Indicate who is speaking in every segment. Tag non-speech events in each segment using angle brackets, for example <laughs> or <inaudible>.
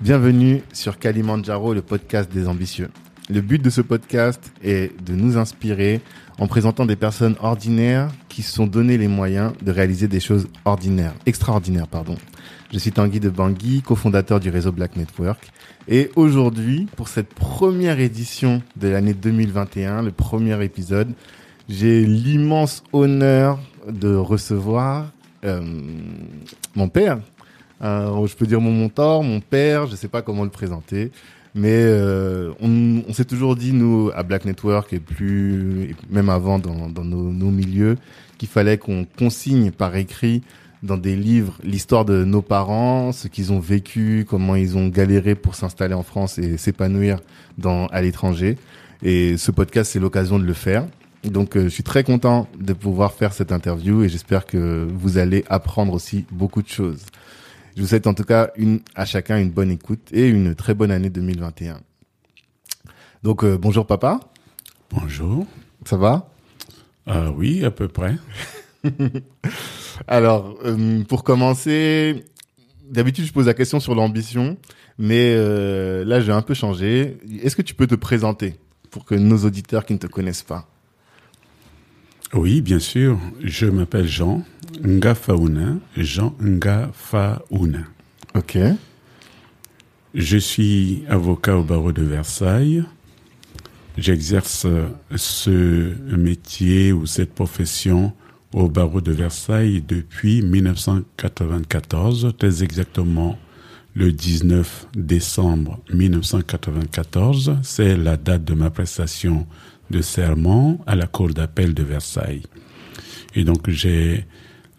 Speaker 1: Bienvenue sur Kalimandjaro, le podcast des ambitieux. Le but de ce podcast est de nous inspirer en présentant des personnes ordinaires qui se sont donné les moyens de réaliser des choses ordinaires, extraordinaires, pardon. Je suis Tanguy de Bangui, cofondateur du réseau Black Network. Et aujourd'hui, pour cette première édition de l'année 2021, le premier épisode, j'ai l'immense honneur de recevoir euh, mon père. Euh, je peux dire mon mentor, mon père, je sais pas comment le présenter. Mais euh, on, on s'est toujours dit, nous, à Black Network et plus, même avant dans, dans nos, nos milieux, qu'il fallait qu'on consigne par écrit dans des livres l'histoire de nos parents, ce qu'ils ont vécu, comment ils ont galéré pour s'installer en France et s'épanouir dans à l'étranger. Et ce podcast, c'est l'occasion de le faire. Donc, euh, je suis très content de pouvoir faire cette interview et j'espère que vous allez apprendre aussi beaucoup de choses. Je vous souhaite en tout cas une, à chacun une bonne écoute et une très bonne année 2021. Donc, euh, bonjour papa.
Speaker 2: Bonjour.
Speaker 1: Ça va?
Speaker 2: Euh, Oui, à peu près. <laughs>
Speaker 1: Alors, euh, pour commencer, d'habitude je pose la question sur l'ambition, mais là j'ai un peu changé. Est-ce que tu peux te présenter pour que nos auditeurs qui ne te connaissent pas?
Speaker 2: Oui, bien sûr. Je m'appelle Jean Ngafaouna. Jean Ngafaouna.
Speaker 1: Ok.
Speaker 2: Je suis avocat au barreau de Versailles. J'exerce ce métier ou cette profession au barreau de Versailles depuis 1994, très exactement le 19 décembre 1994. C'est la date de ma prestation de serment à la Cour d'appel de Versailles. Et donc j'ai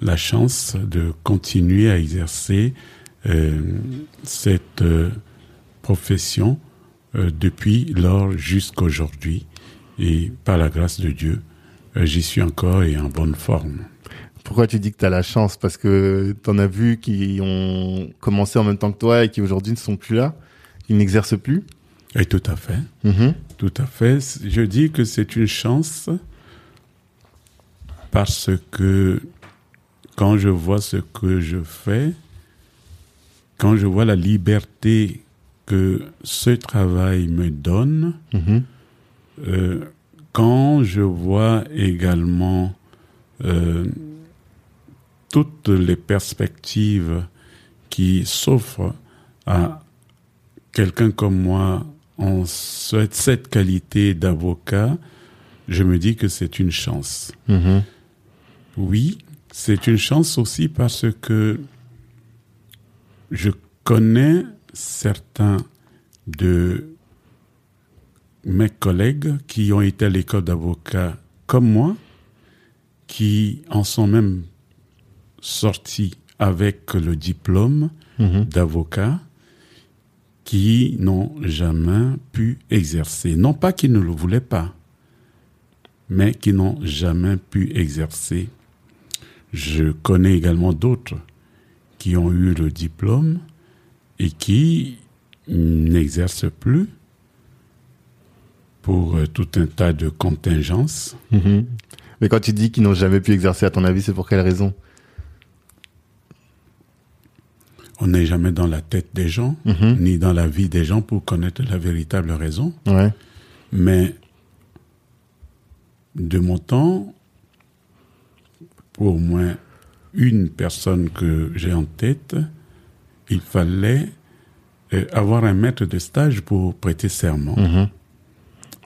Speaker 2: la chance de continuer à exercer euh, cette euh, profession euh, depuis lors jusqu'à aujourd'hui. Et par la grâce de Dieu, j'y suis encore et en bonne forme.
Speaker 1: Pourquoi tu dis que tu as la chance? Parce que tu en as vu qui ont commencé en même temps que toi et qui aujourd'hui ne sont plus là, qui n'exercent plus?
Speaker 2: Et tout à fait.
Speaker 1: Mhm.
Speaker 2: Tout à fait. Je dis que c'est une chance parce que quand je vois ce que je fais, quand je vois la liberté que ce travail me donne,
Speaker 1: Mhm.
Speaker 2: euh, quand je vois également euh, toutes les perspectives qui s'offrent à quelqu'un comme moi en cette, qualité d'avocat, je me dis que c'est une chance.
Speaker 1: Mhm.
Speaker 2: Oui, c'est une chance aussi parce que je connais certains de mes collègues qui ont été à l'école d'avocat comme moi, qui en sont même sortis avec le diplôme
Speaker 1: Mhm.
Speaker 2: d'avocat, qui n'ont jamais pu exercer. Non pas qu'ils ne le voulaient pas, mais qui n'ont jamais pu exercer. Je connais également d'autres qui ont eu le diplôme et qui n'exercent plus pour euh, tout un tas de contingences.
Speaker 1: Mhm. Mais quand tu dis qu'ils n'ont jamais pu exercer, à ton avis, c'est pour quelle raison?
Speaker 2: On n'est jamais dans la tête des gens,
Speaker 1: Mhm.
Speaker 2: ni dans la vie des gens pour connaître la véritable raison.
Speaker 1: Ouais.
Speaker 2: Mais de mon temps, au moins une personne que j'ai en tête, il fallait euh, avoir un maître de stage pour prêter serment.
Speaker 1: Mhm.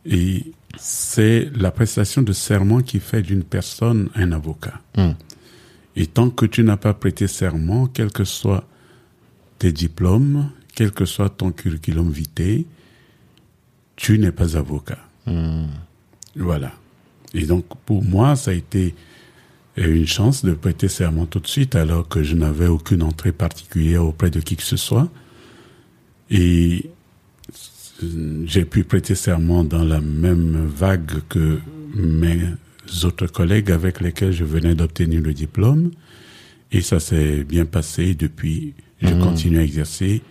Speaker 2: Et c'est la prestation de serment qui fait d'une personne un avocat.
Speaker 1: Mhm.
Speaker 2: Et tant que tu n'as pas prêté serment, quels que soient tes diplômes, quel que soit ton curriculum vitae, tu n'es pas avocat.
Speaker 1: Mhm.
Speaker 2: Voilà. Et donc, pour moi, ça a été euh, une chance de prêter serment tout de suite, alors que je n'avais aucune entrée particulière auprès de qui que ce soit. Et j'ai pu prêter serment dans la même vague que mes autres collègues avec lesquels je venais d'obtenir le diplôme. Et ça s'est bien passé. Depuis, je
Speaker 1: Mhm.
Speaker 2: continue à exercer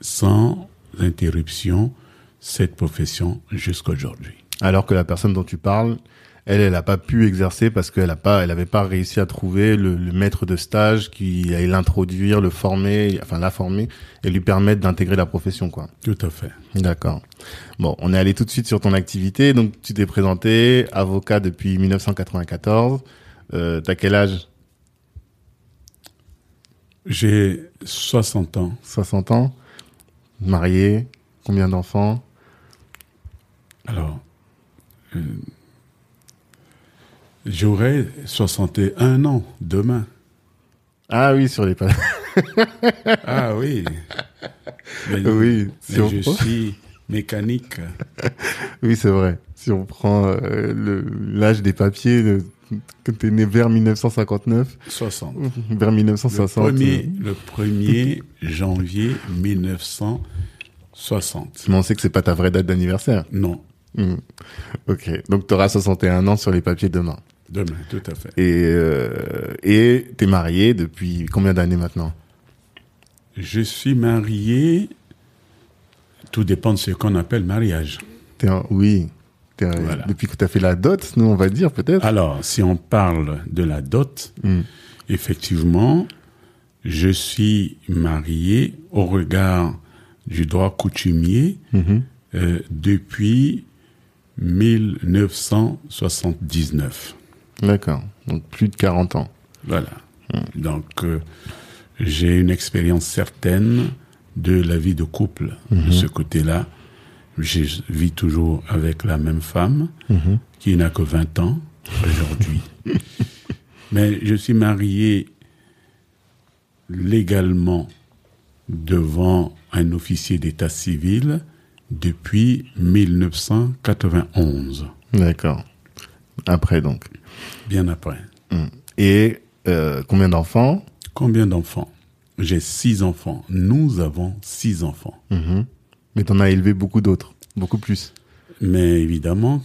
Speaker 2: sans interruption cette profession jusqu'à aujourd'hui.
Speaker 1: Alors que la personne dont tu parles, elle, elle a pas pu exercer parce qu'elle a pas, elle avait pas réussi à trouver le, le maître de stage qui allait l'introduire, le former, enfin la former et lui permettre d'intégrer la profession, quoi.
Speaker 2: Tout à fait.
Speaker 1: D'accord. Bon, on est allé tout de suite sur ton activité. Donc, tu t'es présenté avocat depuis 1994. Euh, T'as quel âge?
Speaker 2: J'ai 60 ans.
Speaker 1: 60 ans. Marié. Combien d'enfants?
Speaker 2: Alors, euh, j'aurai 61 ans demain.
Speaker 1: Ah oui, sur les pas. <laughs>
Speaker 2: Ah oui. Mais,
Speaker 1: oui, si
Speaker 2: mais
Speaker 1: on
Speaker 2: je
Speaker 1: prend-
Speaker 2: suis mécanique. <laughs>
Speaker 1: oui, c'est vrai. Si on prend euh, le- l'âge des papiers, le, quand t'es né vers 1959,
Speaker 2: 60.
Speaker 1: vers
Speaker 2: Le
Speaker 1: 1960.
Speaker 2: premier, le 1er janvier 1960.
Speaker 1: Mais on sait que c'est pas ta vraie date d'anniversaire.
Speaker 2: Non,
Speaker 1: Hmm. Ok. Donc, t'auras 61 ans sur les papiers demain.
Speaker 2: Demain, tout à fait.
Speaker 1: Et euh, et t'es marié depuis combien d'années maintenant?
Speaker 2: Je suis marié. Tout dépend de ce qu'on appelle mariage.
Speaker 1: T'es un- Oui. T'es un-
Speaker 2: Voilà.
Speaker 1: Depuis que t'as fait la dot, nous on va dire peut-être.
Speaker 2: Alors, si on parle de la dot,
Speaker 1: Hmm.
Speaker 2: effectivement, je suis marié au regard du droit coutumier
Speaker 1: Mhm.
Speaker 2: euh, depuis 1979.
Speaker 1: D'accord. Donc plus de 40 ans.
Speaker 2: Voilà. Donc, euh, j'ai une expérience certaine de la vie de couple de ce côté-là. Je vis toujours avec la même femme qui n'a que 20 ans aujourd'hui. <laughs> Mais je suis marié légalement devant un officier d'état civil depuis 1991,
Speaker 1: D'accord. Après donc.
Speaker 2: Bien après.
Speaker 1: Et euh, combien d'enfants?
Speaker 2: Combien d'enfants? J'ai six enfants. Nous avons six enfants.
Speaker 1: Mhm. Mais t'en as élevé beaucoup d'autres, beaucoup plus.
Speaker 2: Mais évidemment,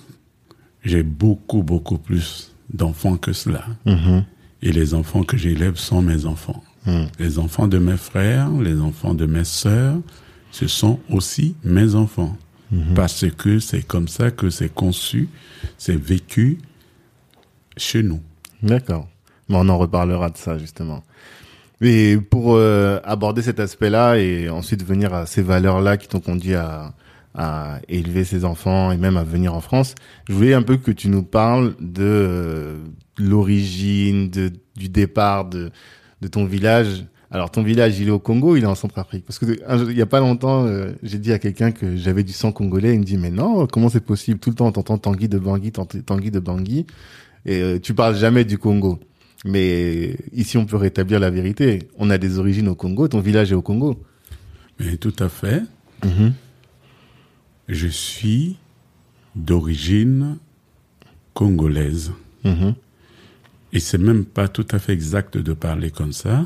Speaker 2: j'ai beaucoup, beaucoup plus d'enfants que cela.
Speaker 1: Mhm.
Speaker 2: Et les enfants que j'élève sont mes enfants.
Speaker 1: Mhm.
Speaker 2: Les enfants de mes frères, les enfants de mes sœurs, ce sont aussi mes enfants. Parce que c'est comme ça que c'est conçu, c'est vécu chez nous.
Speaker 1: D'accord. Mais on en reparlera de ça justement. Et pour euh, aborder cet aspect-là et ensuite venir à ces valeurs-là qui t'ont conduit à, élever ses enfants et même à venir en France, je voulais un peu que tu nous parles de euh, l'origine, de du départ de ton village. Alors ton village, il est au Congo, il est en Centrafrique. Parce que il y a pas longtemps, euh, j'ai dit à quelqu'un que j'avais du sang congolais. Il me dit mais non, comment c'est possible? Tout le temps on t'entend Tanguy de Bangui, Tanguy de Bangui, et euh, tu parles jamais du Congo. Mais ici, on peut rétablir la vérité. On a des origines au Congo. Ton village est au Congo.
Speaker 2: Mais tout à fait, je suis d'origine congolaise.
Speaker 1: Mhm.
Speaker 2: Et c'est même pas tout à fait exact de parler comme ça.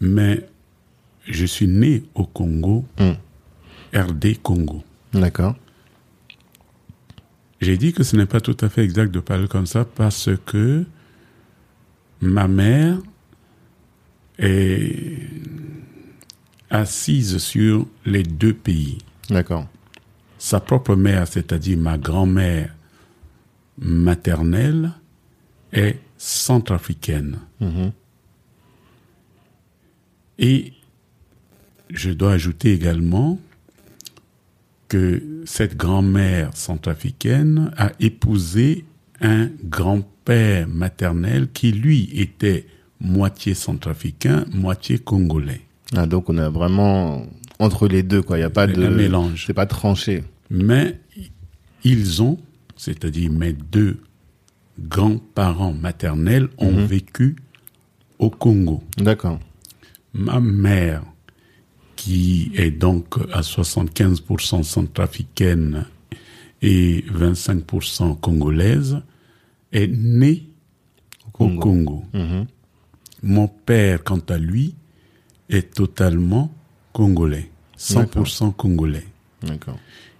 Speaker 2: Mais je suis né au Congo,
Speaker 1: Mm.
Speaker 2: RD Congo.
Speaker 1: D'accord.
Speaker 2: J'ai dit que ce n'est pas tout à fait exact de parler comme ça parce que ma mère est assise sur les deux pays.
Speaker 1: D'accord.
Speaker 2: Sa propre mère, c'est-à-dire ma grand-mère maternelle, est centrafricaine.
Speaker 1: Mhm.
Speaker 2: Et je dois ajouter également que cette grand-mère centrafricaine a épousé un grand-père maternel qui, lui, était moitié centrafricain, moitié congolais.
Speaker 1: Ah, donc on est vraiment entre les deux, quoi. Il y a pas de
Speaker 2: Un mélange.
Speaker 1: C'est pas tranché.
Speaker 2: Mais ils ont, c'est-à-dire mes deux grands-parents maternels, ont vécu au Congo.
Speaker 1: D'accord.
Speaker 2: Ma mère, qui est donc à 75% centrafricaine et 25% congolaise, est née au
Speaker 1: Congo.
Speaker 2: Congo.
Speaker 1: Mhm.
Speaker 2: Mon père, quant à lui, est totalement congolais, 100% congolais.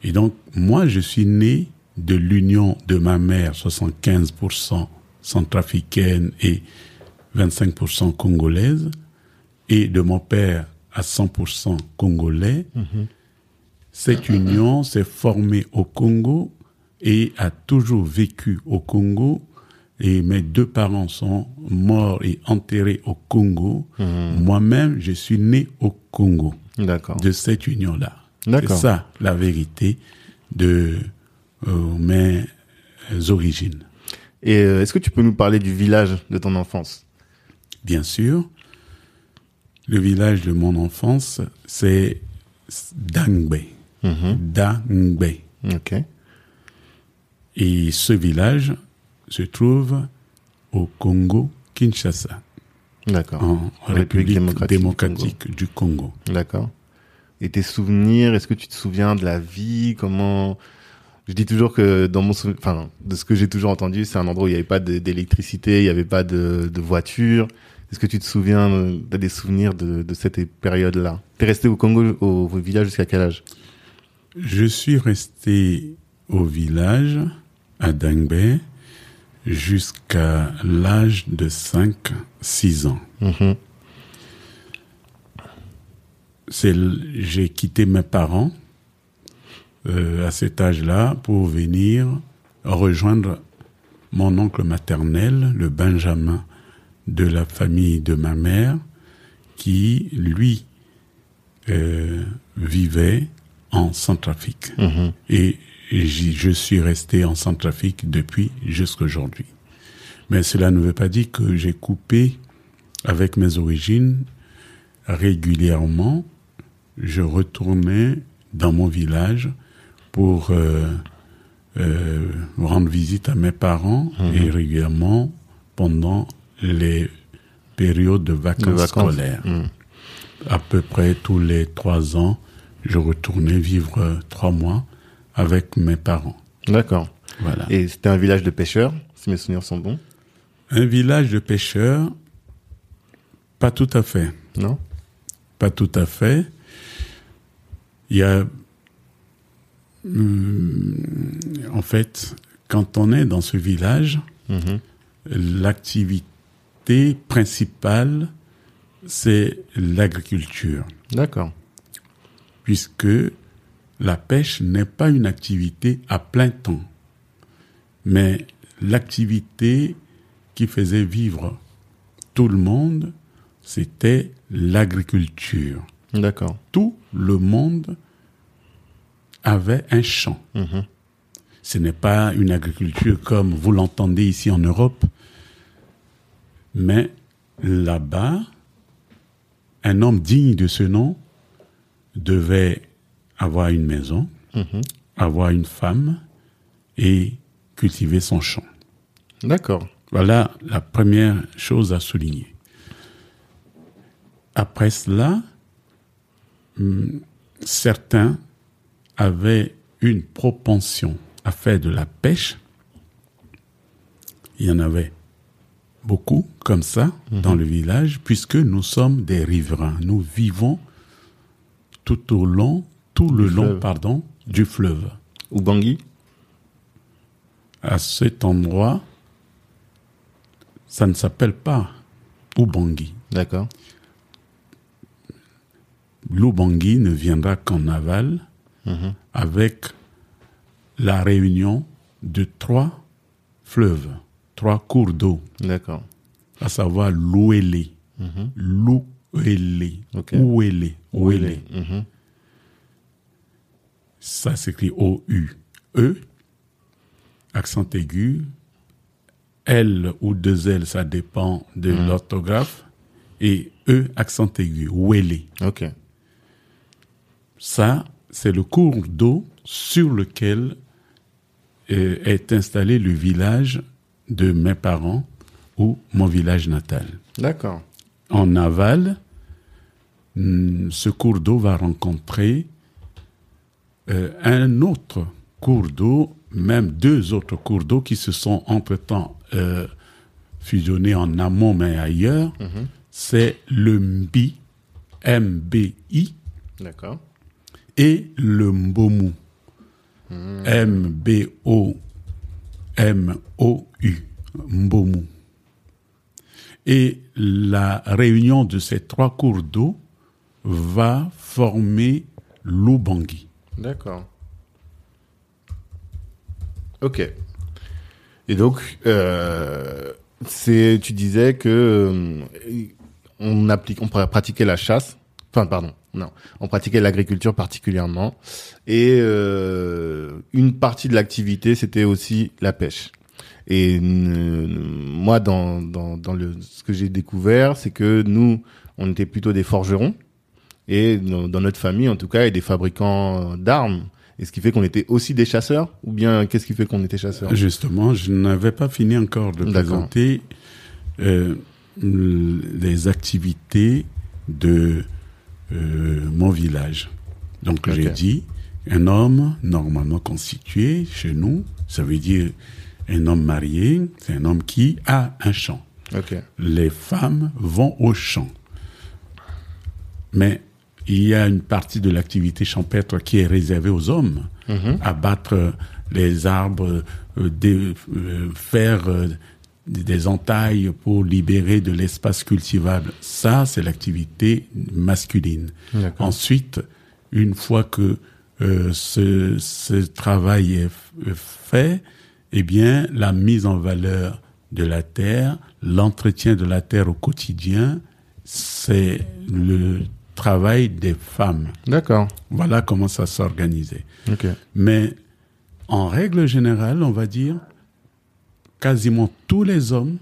Speaker 2: Et donc, moi, je suis né de l'union de ma mère, 75% centrafricaine et 25% congolaise, et de mon père à 100% congolais. Cette union s'est formée au Congo et a toujours vécu au Congo. Et mes deux parents sont morts et enterrés au Congo. Moi-même, je suis né au Congo
Speaker 1: D'accord.
Speaker 2: de cette union-là. C'est ça la vérité de euh, mes origines.
Speaker 1: Et euh, est-ce que tu peux nous parler du village de ton enfance?
Speaker 2: Bien sûr, le village de mon enfance, c'est Dangbe. Dangbe.
Speaker 1: Ok.
Speaker 2: Et ce village se trouve au Congo, Kinshasa,
Speaker 1: D'accord.
Speaker 2: en
Speaker 1: République
Speaker 2: République
Speaker 1: démocratique
Speaker 2: démocratique,
Speaker 1: du
Speaker 2: Congo.
Speaker 1: D'accord. Et tes souvenirs, est-ce que tu te souviens de la vie? Comment? Je dis toujours que dans mon souvenir, enfin, de ce que j'ai toujours entendu, c'est un endroit où il n'y avait pas d'électricité, il n'y avait pas de, de voiture. Est-ce que tu te souviens euh, t'as des souvenirs de, de cette période-là? T'es resté au Congo, au, au village jusqu'à quel âge?
Speaker 2: Je suis resté au village, à Dangbe, jusqu'à l'âge de 5-6 ans.
Speaker 1: Mhm.
Speaker 2: c'est l- j'ai quitté mes parents euh, à cet âge-là pour venir rejoindre mon oncle maternel, le Benjamin de la famille de ma mère, qui lui euh, vivait en Centrafrique.
Speaker 1: Mhm.
Speaker 2: Et je suis resté en Centrafrique depuis jusqu'à aujourd'hui. Mais cela ne veut pas dire que j'ai coupé avec mes origines régulièrement. Je retournais dans mon village pour euh, euh, rendre visite à mes parents et régulièrement pendant les périodes de vacances,
Speaker 1: De vacances.
Speaker 2: scolaires.
Speaker 1: Mhm.
Speaker 2: À peu près tous les trois ans, je retournais vivre euh, trois mois avec mes parents.
Speaker 1: D'accord.
Speaker 2: Voilà.
Speaker 1: Et c'était un village de pêcheurs, si mes souvenirs sont bons
Speaker 2: Un village de pêcheurs, pas tout à fait.
Speaker 1: Non?
Speaker 2: Pas tout à fait. Il y a, hum, en fait, quand on est dans ce village,
Speaker 1: Mhm.
Speaker 2: l'activité principale, c'est l'agriculture,
Speaker 1: D'accord.
Speaker 2: puisque la pêche n'est pas une activité à plein temps, mais l'activité qui faisait vivre tout le monde, c'était l'agriculture.
Speaker 1: D'accord.
Speaker 2: tout le monde avait un champ.
Speaker 1: Mhm.
Speaker 2: Ce n'est pas une agriculture comme vous l'entendez ici en Europe, mais là-bas, un homme digne de ce nom devait avoir une maison,
Speaker 1: Mhm.
Speaker 2: avoir une femme et cultiver son champ.
Speaker 1: D'accord.
Speaker 2: Voilà la première chose à souligner. Après cela, hum, certains avaient une propension à faire de la pêche. Il y en avait beaucoup comme ça dans le village, puisque nous sommes des riverains. Nous vivons tout au long, tout le
Speaker 1: Du
Speaker 2: long,
Speaker 1: fleuve.
Speaker 2: pardon, du fleuve.
Speaker 1: Ou Bangui
Speaker 2: À cet endroit, ça ne s'appelle pas Ubangi.
Speaker 1: D'accord.
Speaker 2: L'Ubangi ne viendra qu'en aval
Speaker 1: Mhm.
Speaker 2: avec la réunion de trois fleuves, trois cours d'eau,
Speaker 1: D'accord.
Speaker 2: à savoir l'Ouélé,
Speaker 1: Mhm.
Speaker 2: l'Ouélé. Ouélé, Ouélé.
Speaker 1: Mhm.
Speaker 2: Ça s'écrit O-U-E, accent aigu. L ou deux L, ça dépend de l'orthographe. Et E, accent aigu, Ouélé.
Speaker 1: Ok.
Speaker 2: Ça, c'est le cours d'eau sur lequel euh, est installé le village de mes parents ou mon village natal.
Speaker 1: D'accord.
Speaker 2: En aval, hmm, ce cours d'eau va rencontrer euh, un autre cours d'eau, même deux autres cours d'eau qui se sont entre-temps euh, fusionnés en amont mais ailleurs. C'est le MBI, M-B-I,
Speaker 1: D'accord.
Speaker 2: et le Mbomu. M-B-O-M-O-U. Mbomu. Et la réunion de ces trois cours d'eau va former l'Ubangi.
Speaker 1: D'accord. Ok. Et donc, euh, tu disais que euh, on applique, on pratiquait la chasse. Enfin, pardon, non, on pratiquait l'agriculture particulièrement, et euh, une partie de l'activité, c'était aussi la pêche. Et euh, moi, dans, dans, dans le, ce que j'ai découvert, c'est que nous, on était plutôt des forgerons, et dans, dans notre famille, en tout cas, et des fabricants d'armes. Et ce qui fait qu'on était aussi des chasseurs Ou bien qu'est-ce qui fait qu'on était chasseurs?
Speaker 2: Justement, je n'avais pas fini encore de présenter euh, les activités de euh, mon village. Donc j'ai dit, un homme normalement constitué chez nous, ça veut dire un homme marié, c'est un homme qui a un champ. Les femmes vont au champ. Mais il y a une partie de l'activité champêtre qui est réservée aux hommes. Abattre les arbres, euh, dé- euh, faire des entailles pour libérer de l'espace cultivable. Ça, c'est l'activité masculine. Ensuite, une fois que euh, ce, ce travail est f- fait, eh bien, la mise en valeur de la terre, l'entretien de la terre au quotidien, c'est le travail des femmes.
Speaker 1: D'accord.
Speaker 2: Voilà comment ça s'organisait.
Speaker 1: Ok.
Speaker 2: Mais en règle générale, on va dire, quasiment tous les hommes,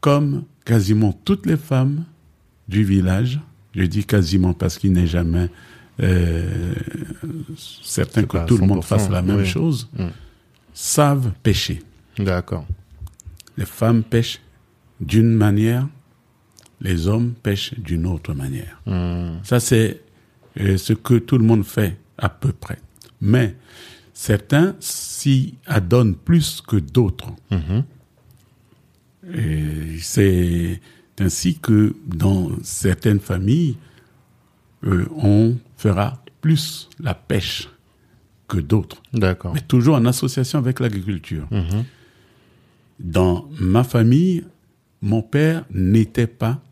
Speaker 2: comme quasiment toutes les femmes du village, je dis quasiment parce qu'il n'est jamais euh, certain que tout le monde
Speaker 1: 100%,
Speaker 2: fasse la même
Speaker 1: oui.
Speaker 2: chose,
Speaker 1: Mm.
Speaker 2: savent pêcher.
Speaker 1: D'accord.
Speaker 2: Les femmes pêchent d'une manière, les hommes pêchent d'une autre manière.
Speaker 1: Hmm.
Speaker 2: Ça, c'est euh, ce que tout le monde fait à peu près. Mais certains s'y adonnent plus que d'autres.
Speaker 1: Mhm.
Speaker 2: Et c'est ainsi que dans certaines familles, euh, on fera plus la pêche que d'autres,
Speaker 1: D'accord.
Speaker 2: mais toujours en association avec l'agriculture.
Speaker 1: Mhm.
Speaker 2: Dans ma famille, mon père n'était pas,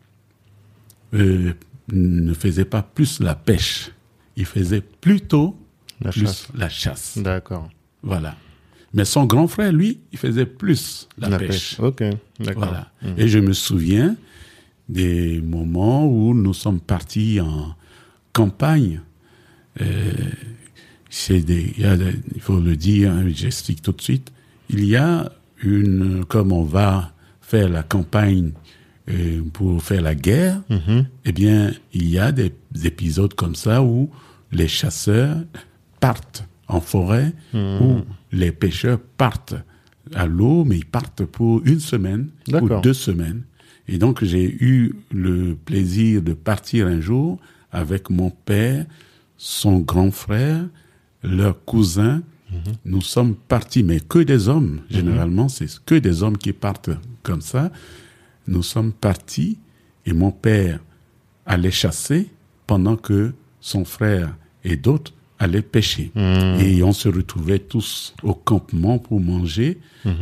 Speaker 2: euh, ne faisait pas plus la pêche. Il faisait plutôt
Speaker 1: La
Speaker 2: plus
Speaker 1: chasse.
Speaker 2: la chasse.
Speaker 1: D'accord.
Speaker 2: Voilà. Mais son grand frère, lui, il faisait plus la,
Speaker 1: La
Speaker 2: pêche.
Speaker 1: pêche. Ok. D'accord.
Speaker 2: Voilà. Et je me souviens des moments où nous sommes partis en campagne. Euh, c'est des, il, y a des- il faut le dire, hein, j'explique tout de suite. Il y a une, comme on va faire la campagne euh, pour faire la guerre,
Speaker 1: Mhm.
Speaker 2: eh bien, il y a des épisodes comme ça où les chasseurs partent en forêt, où les pêcheurs partent à l'eau, mais ils partent pour une semaine ou deux semaines. Et donc, j'ai eu le plaisir de partir un jour avec mon père, son grand frère, leur cousin. Nous sommes partis, mais que des hommes. Généralement, c'est que des hommes qui partent comme ça. Nous sommes partis et mon père allait chasser pendant que son frère et d'autres allaient pêcher. Et on se retrouvait tous au campement pour manger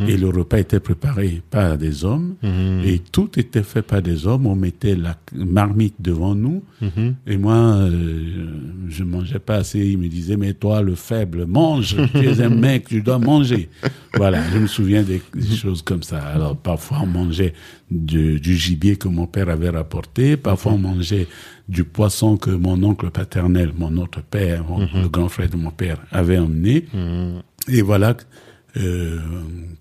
Speaker 2: et le repas était préparé par des hommes et tout était fait par des hommes. On mettait la marmite devant nous et moi, euh, je mangeais pas assez. Il me disait, mais toi, le faible, mange. <laughs> Tu es un mec, tu dois manger. Voilà, je me souviens des, des choses comme ça. Alors, parfois, on mangeait du, du gibier que mon père avait rapporté. Parfois, on mangeait du poisson que mon oncle paternel, mon autre père, mon- le grand frère de mon père, avait emmené. Et voilà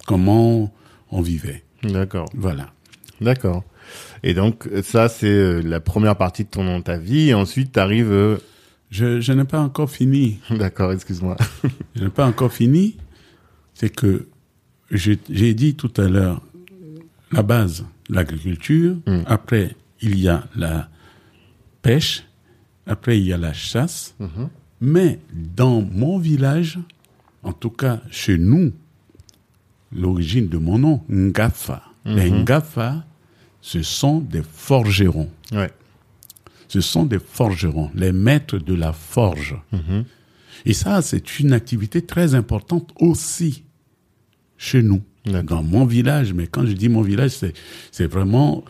Speaker 2: comment on vivait.
Speaker 1: D'accord.
Speaker 2: Voilà.
Speaker 1: D'accord. Et donc euh, ça c'est euh, la première partie de ton ta vie. Et ensuite t'arrives. euh,
Speaker 2: Je, je n'ai pas encore fini. <laughs>
Speaker 1: D'accord. Excuse-moi. <laughs>
Speaker 2: Je n'ai pas encore fini. C'est que j'ai dit tout à l'heure la base, l'agriculture.
Speaker 1: Mm.
Speaker 2: Après, il y a la pêche. Après, il y a la chasse.
Speaker 1: Mhm.
Speaker 2: Mais dans mon village, en tout cas chez nous, l'origine de mon nom, Ngafa. Les Ngafa, ce sont des forgerons.
Speaker 1: Ouais.
Speaker 2: Ce sont des forgerons, les maîtres de la forge.
Speaker 1: Mhm.
Speaker 2: Et ça, c'est une activité très importante aussi chez nous, dans mon village. Mais quand je dis mon village, c'est, c'est vraiment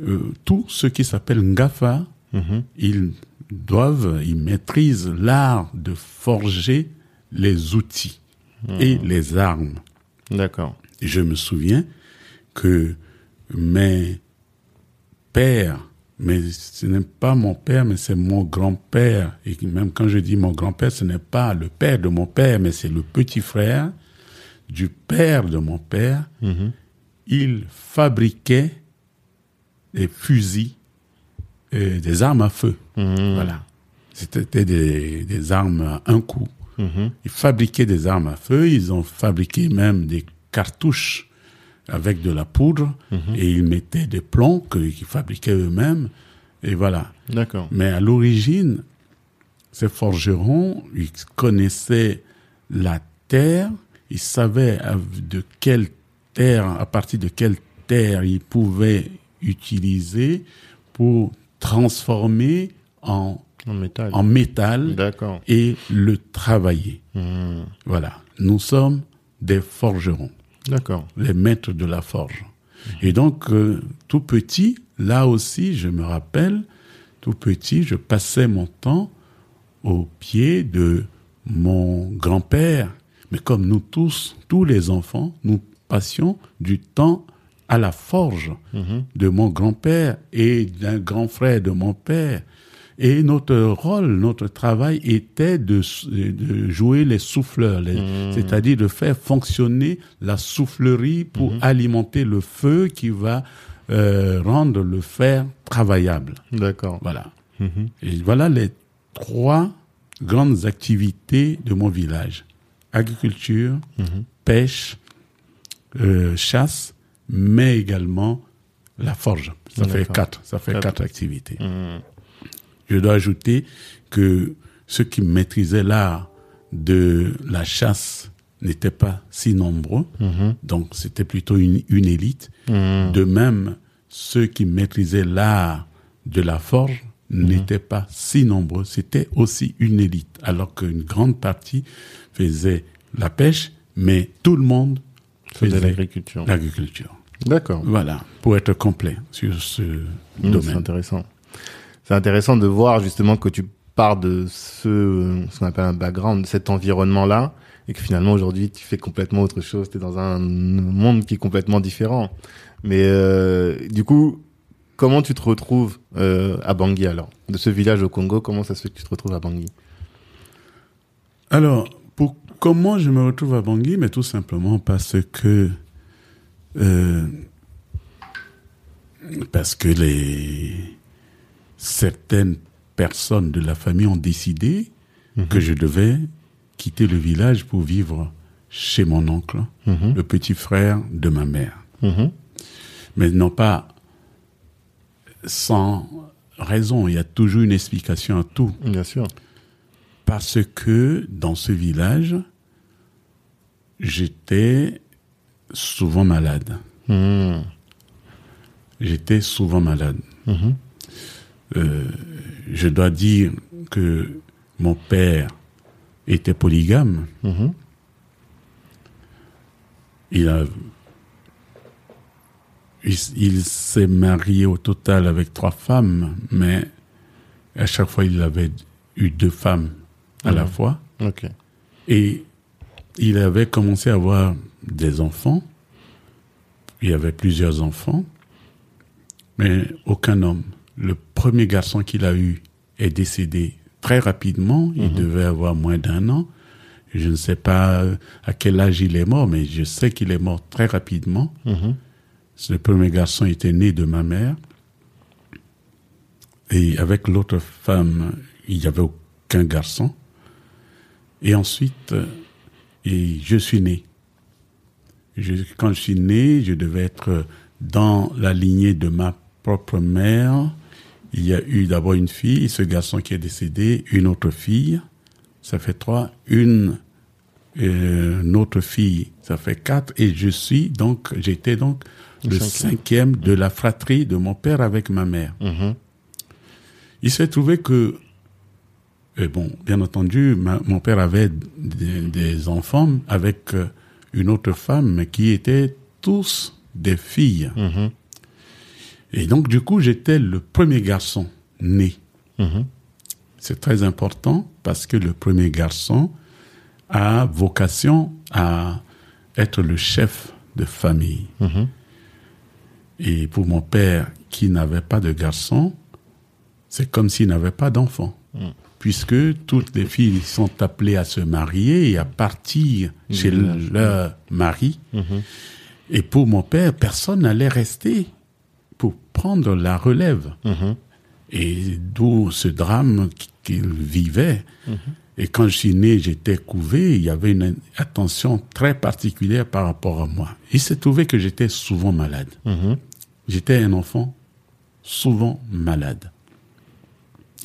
Speaker 2: euh, tout ce qui s'appelle Ngafa.
Speaker 1: Mhm.
Speaker 2: Ils doivent, ils maîtrisent l'art de forger les outils. et les armes.
Speaker 1: D'accord.
Speaker 2: Je me souviens que mes pères, mais ce n'est pas mon père, mais c'est mon grand-père. Et même quand je dis mon grand-père, ce n'est pas le père de mon père, mais c'est le petit frère du père de mon père. Il fabriquait des fusils, euh, des armes à feu. Voilà. C'était des, des armes à un coup. Ils fabriquaient des armes à feu, ils ont fabriqué même des cartouches avec de la poudre et ils mettaient des plombs qu'ils fabriquaient eux-mêmes. Et voilà.
Speaker 1: D'accord.
Speaker 2: Mais à l'origine, ces forgerons, ils connaissaient la terre, ils savaient de quelle terre, à partir de quelle terre ils pouvaient utiliser pour transformer en,
Speaker 1: En métal.
Speaker 2: en métal
Speaker 1: D'accord.
Speaker 2: et le travailler.
Speaker 1: Hmm.
Speaker 2: Voilà. Nous sommes des forgerons
Speaker 1: D'accord.
Speaker 2: les maîtres de la forge. Et donc, euh, tout petit, là aussi, je me rappelle, tout petit, je passais mon temps au pied de mon grand-père. Mais comme nous tous, tous les enfants, nous passions du temps à la forge de mon grand-père et d'un grand frère de mon père. Et notre rôle, notre travail était de, de jouer les souffleurs, les- c'est-à-dire de faire fonctionner la soufflerie pour alimenter le feu qui va euh, rendre le fer travaillable.
Speaker 1: D'accord.
Speaker 2: Voilà.
Speaker 1: Mhm.
Speaker 2: Et voilà les trois grandes activités de mon village. Agriculture, pêche, euh, chasse, mais également la forge. Ça fait quatre. Ça fait
Speaker 1: quatre
Speaker 2: activités. Je dois ajouter que ceux qui maîtrisaient l'art de la chasse n'étaient pas si nombreux. Donc, c'était plutôt une, une élite. De même, ceux qui maîtrisaient l'art de la forge n'étaient pas si nombreux. C'était aussi une élite. Alors qu'une grande partie faisait la pêche, mais tout le monde
Speaker 1: Faisait l'agriculture.
Speaker 2: l'agriculture.
Speaker 1: D'accord.
Speaker 2: Voilà, pour être complet sur ce
Speaker 1: c'est
Speaker 2: domaine.
Speaker 1: intéressant. C'est intéressant de voir justement que tu pars de ce, ce qu'on appelle un background, cet environnement-là, et que finalement aujourd'hui tu fais complètement autre chose. Tu es dans un monde qui est complètement différent. Mais euh, du coup, comment tu te retrouves euh, à Bangui alors? De ce village au Congo, comment ça se fait que tu te retrouves à Bangui?
Speaker 2: Alors, comment je me retrouve à Bangui Mais tout simplement parce que euh, parce que les certaines personnes de la famille ont décidé que je devais quitter le village pour vivre chez mon oncle,
Speaker 1: Mhm.
Speaker 2: le petit frère de ma mère.
Speaker 1: Mhm.
Speaker 2: Mais non pas sans raison. Il y a toujours une explication à tout.
Speaker 1: Bien sûr.
Speaker 2: Parce que dans ce village, j'étais souvent malade. J'étais souvent malade. Euh, je dois dire que mon père était polygame.
Speaker 1: Mhm.
Speaker 2: Il a, il, il s'est marié au total avec trois femmes, mais à chaque fois il avait eu deux femmes à la fois.
Speaker 1: Ok.
Speaker 2: Et il avait commencé à avoir des enfants. Il y avait plusieurs enfants, mais aucun homme. Le premier garçon qu'il a eu est décédé très rapidement. Il devait avoir moins d'un an. Je ne sais pas à quel âge il est mort, mais je sais qu'il est mort très rapidement.
Speaker 1: Mhm.
Speaker 2: Ce premier garçon était né de ma mère. Et avec l'autre femme, il n'y avait aucun garçon. Et ensuite, et je suis né. Je, quand je suis né, je devais être dans la lignée de ma propre mère. Il y a eu d'abord une fille, ce garçon qui est décédé, une autre fille, ça fait trois, une, euh, une autre fille, ça fait quatre, et je suis donc, j'étais donc le
Speaker 1: cinquième.
Speaker 2: de la fratrie de mon père avec ma mère.
Speaker 1: Mhm.
Speaker 2: Il s'est trouvé que, bon, bien entendu, ma- mon père avait des, des enfants avec euh, une autre femme qui étaient tous des filles.
Speaker 1: Mhm.
Speaker 2: Et donc, du coup, j'étais le premier garçon né.
Speaker 1: Mhm.
Speaker 2: C'est très important parce que le premier garçon a vocation à être le chef de famille.
Speaker 1: Mhm.
Speaker 2: Et pour mon père, qui n'avait pas de garçon, c'est comme s'il n'avait pas d'enfant. Puisque toutes les filles sont appelées à se marier et à partir chez leur mari.
Speaker 1: Mhm.
Speaker 2: Et pour mon père, personne n'allait rester prendre la relève.
Speaker 1: Mhm.
Speaker 2: Et d'où ce drame qu'il vivait. Et quand je suis né, j'étais couvé, il y avait une attention très particulière par rapport à moi. Il s'est trouvé que j'étais souvent malade.
Speaker 1: Mhm.
Speaker 2: J'étais un enfant souvent malade.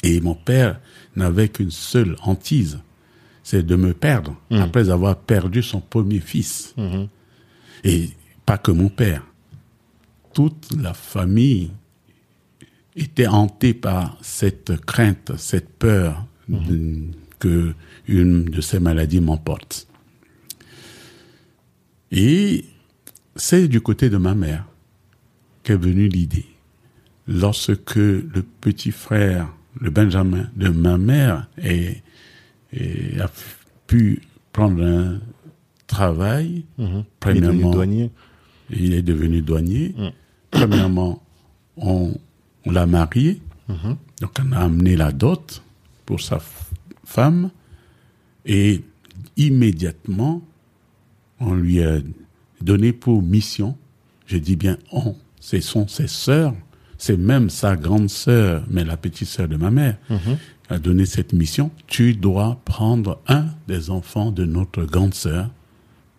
Speaker 2: Et mon père n'avait qu'une seule hantise, c'est de me perdre, après avoir perdu son premier fils.
Speaker 1: Mhm.
Speaker 2: Et pas que mon père. Toute la famille était hantée par cette crainte, cette peur de- que une de ces maladies m'emporte. Et c'est du côté de ma mère qu'est venue l'idée. Lorsque le petit frère, le Benjamin de ma mère, est- est- a pu prendre un travail,
Speaker 1: Mhm. Il est devenu
Speaker 2: premièrement,
Speaker 1: douanier.
Speaker 2: il est devenu douanier.
Speaker 1: Mm.
Speaker 2: Premièrement, on, on l'a marié.
Speaker 1: Mhm.
Speaker 2: Donc, on a amené la dot pour sa femme. Et immédiatement, on lui a donné pour mission, je dis bien on, ce sont ses sœurs, c'est même sa grande sœur, mais la petite sœur de ma mère,
Speaker 1: Mhm.
Speaker 2: a donné cette mission. Tu dois prendre un des enfants de notre grande sœur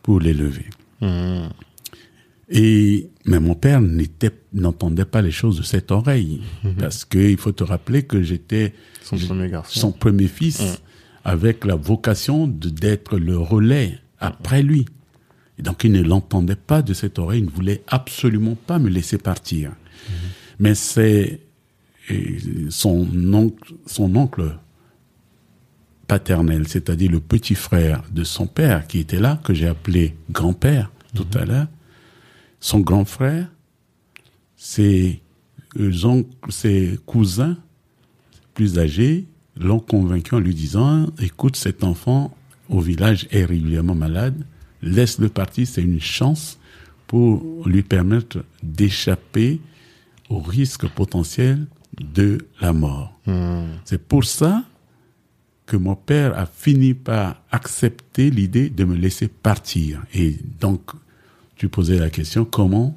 Speaker 2: pour l'élever.
Speaker 1: Mhm.
Speaker 2: Et mais mon père n'était n'entendait pas les choses de cette oreille parce que il faut te rappeler que j'étais
Speaker 1: Son premier garçon.
Speaker 2: son premier fils avec la vocation de d'être le relais après lui. Et donc il ne l'entendait pas de cette oreille, il ne voulait absolument pas me laisser partir. Mais c'est et son oncle, son oncle paternel, c'est-à-dire le petit frère de son père qui était là, que j'ai appelé grand-père tout à l'heure, son grand frère, ses, euh, oncles- ses cousins plus âgés l'ont convaincu en lui disant, écoute, cet enfant au village est régulièrement malade, laisse-le partir, c'est une chance pour lui permettre d'échapper au risque potentiel de la mort.
Speaker 1: Mhm.
Speaker 2: C'est pour ça que mon père a fini par accepter l'idée de me laisser partir. Et donc, tu posais la question, comment,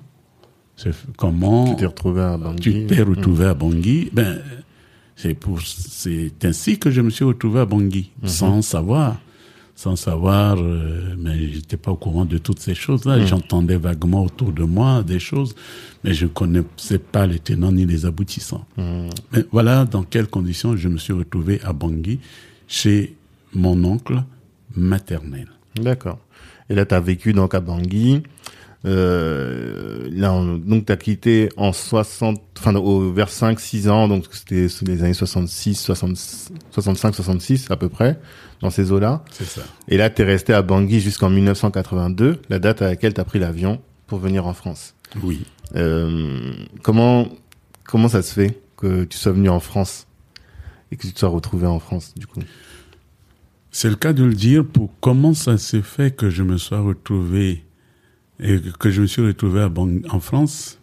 Speaker 2: comment
Speaker 1: Tu t'es retrouvé à Bangui.
Speaker 2: tu t'es retrouvé à Bangui? Ben, c'est pour, c'est ainsi que je me suis retrouvé à Bangui, sans savoir, sans savoir, euh, mais j'étais pas au courant de toutes ces choses-là. J'entendais vaguement autour de moi des choses, mais je connaissais pas les tenants ni les aboutissants.
Speaker 1: Mhm.
Speaker 2: Mais voilà dans quelles conditions je me suis retrouvé à Bangui, chez mon oncle maternel.
Speaker 1: D'accord. Et là, tu as vécu donc à Bangui. Euh, là, on- donc tu as quitté en 60, enfin au, vers 5-6 ans, donc c'était les années 66, 60 65, 66 à peu près, dans ces eaux-là.
Speaker 2: C'est ça.
Speaker 1: Et là, tu es resté à Bangui jusqu'en 1982, la date à laquelle tu as pris l'avion pour venir en France.
Speaker 2: Oui.
Speaker 1: Euh, comment comment ça se fait que tu sois venu en France et que tu te sois retrouvé en France du coup?
Speaker 2: C'est le cas de le dire pour comment ça s'est fait que je me sois retrouvé et que je me suis retrouvé à Bang- en France.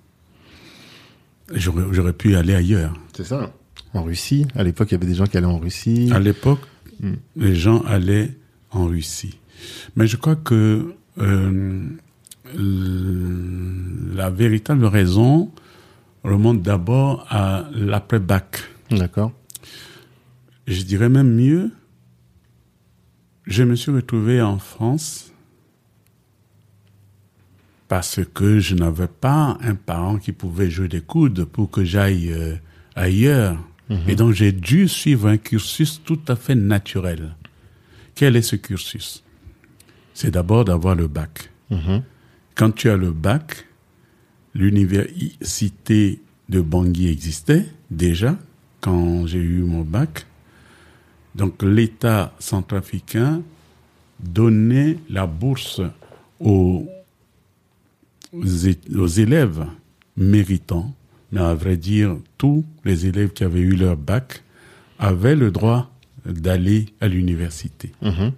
Speaker 2: J'aurais, pu aller ailleurs.
Speaker 1: C'est ça. En Russie, à l'époque, il y avait des gens qui allaient en Russie.
Speaker 2: À l'époque,
Speaker 1: Mm.
Speaker 2: les gens allaient en Russie. Mais je crois que euh, la véritable raison remonte d'abord à l'après-bac.
Speaker 1: D'accord.
Speaker 2: Je dirais même mieux, je me suis retrouvé en France parce que je n'avais pas un parent qui pouvait jouer des coudes pour que j'aille euh, ailleurs. Et donc j'ai dû suivre un cursus tout à fait naturel. Quel est ce cursus? C'est d'abord d'avoir le bac.
Speaker 1: Mhm.
Speaker 2: Quand tu as le bac, l'université de Bangui existait déjà quand j'ai eu mon bac. Donc l'État centrafricain donnait la bourse aux, élèves méritants, mais à vrai dire, tous les élèves qui avaient eu leur bac avaient le droit d'aller à l'université.
Speaker 1: Mhm.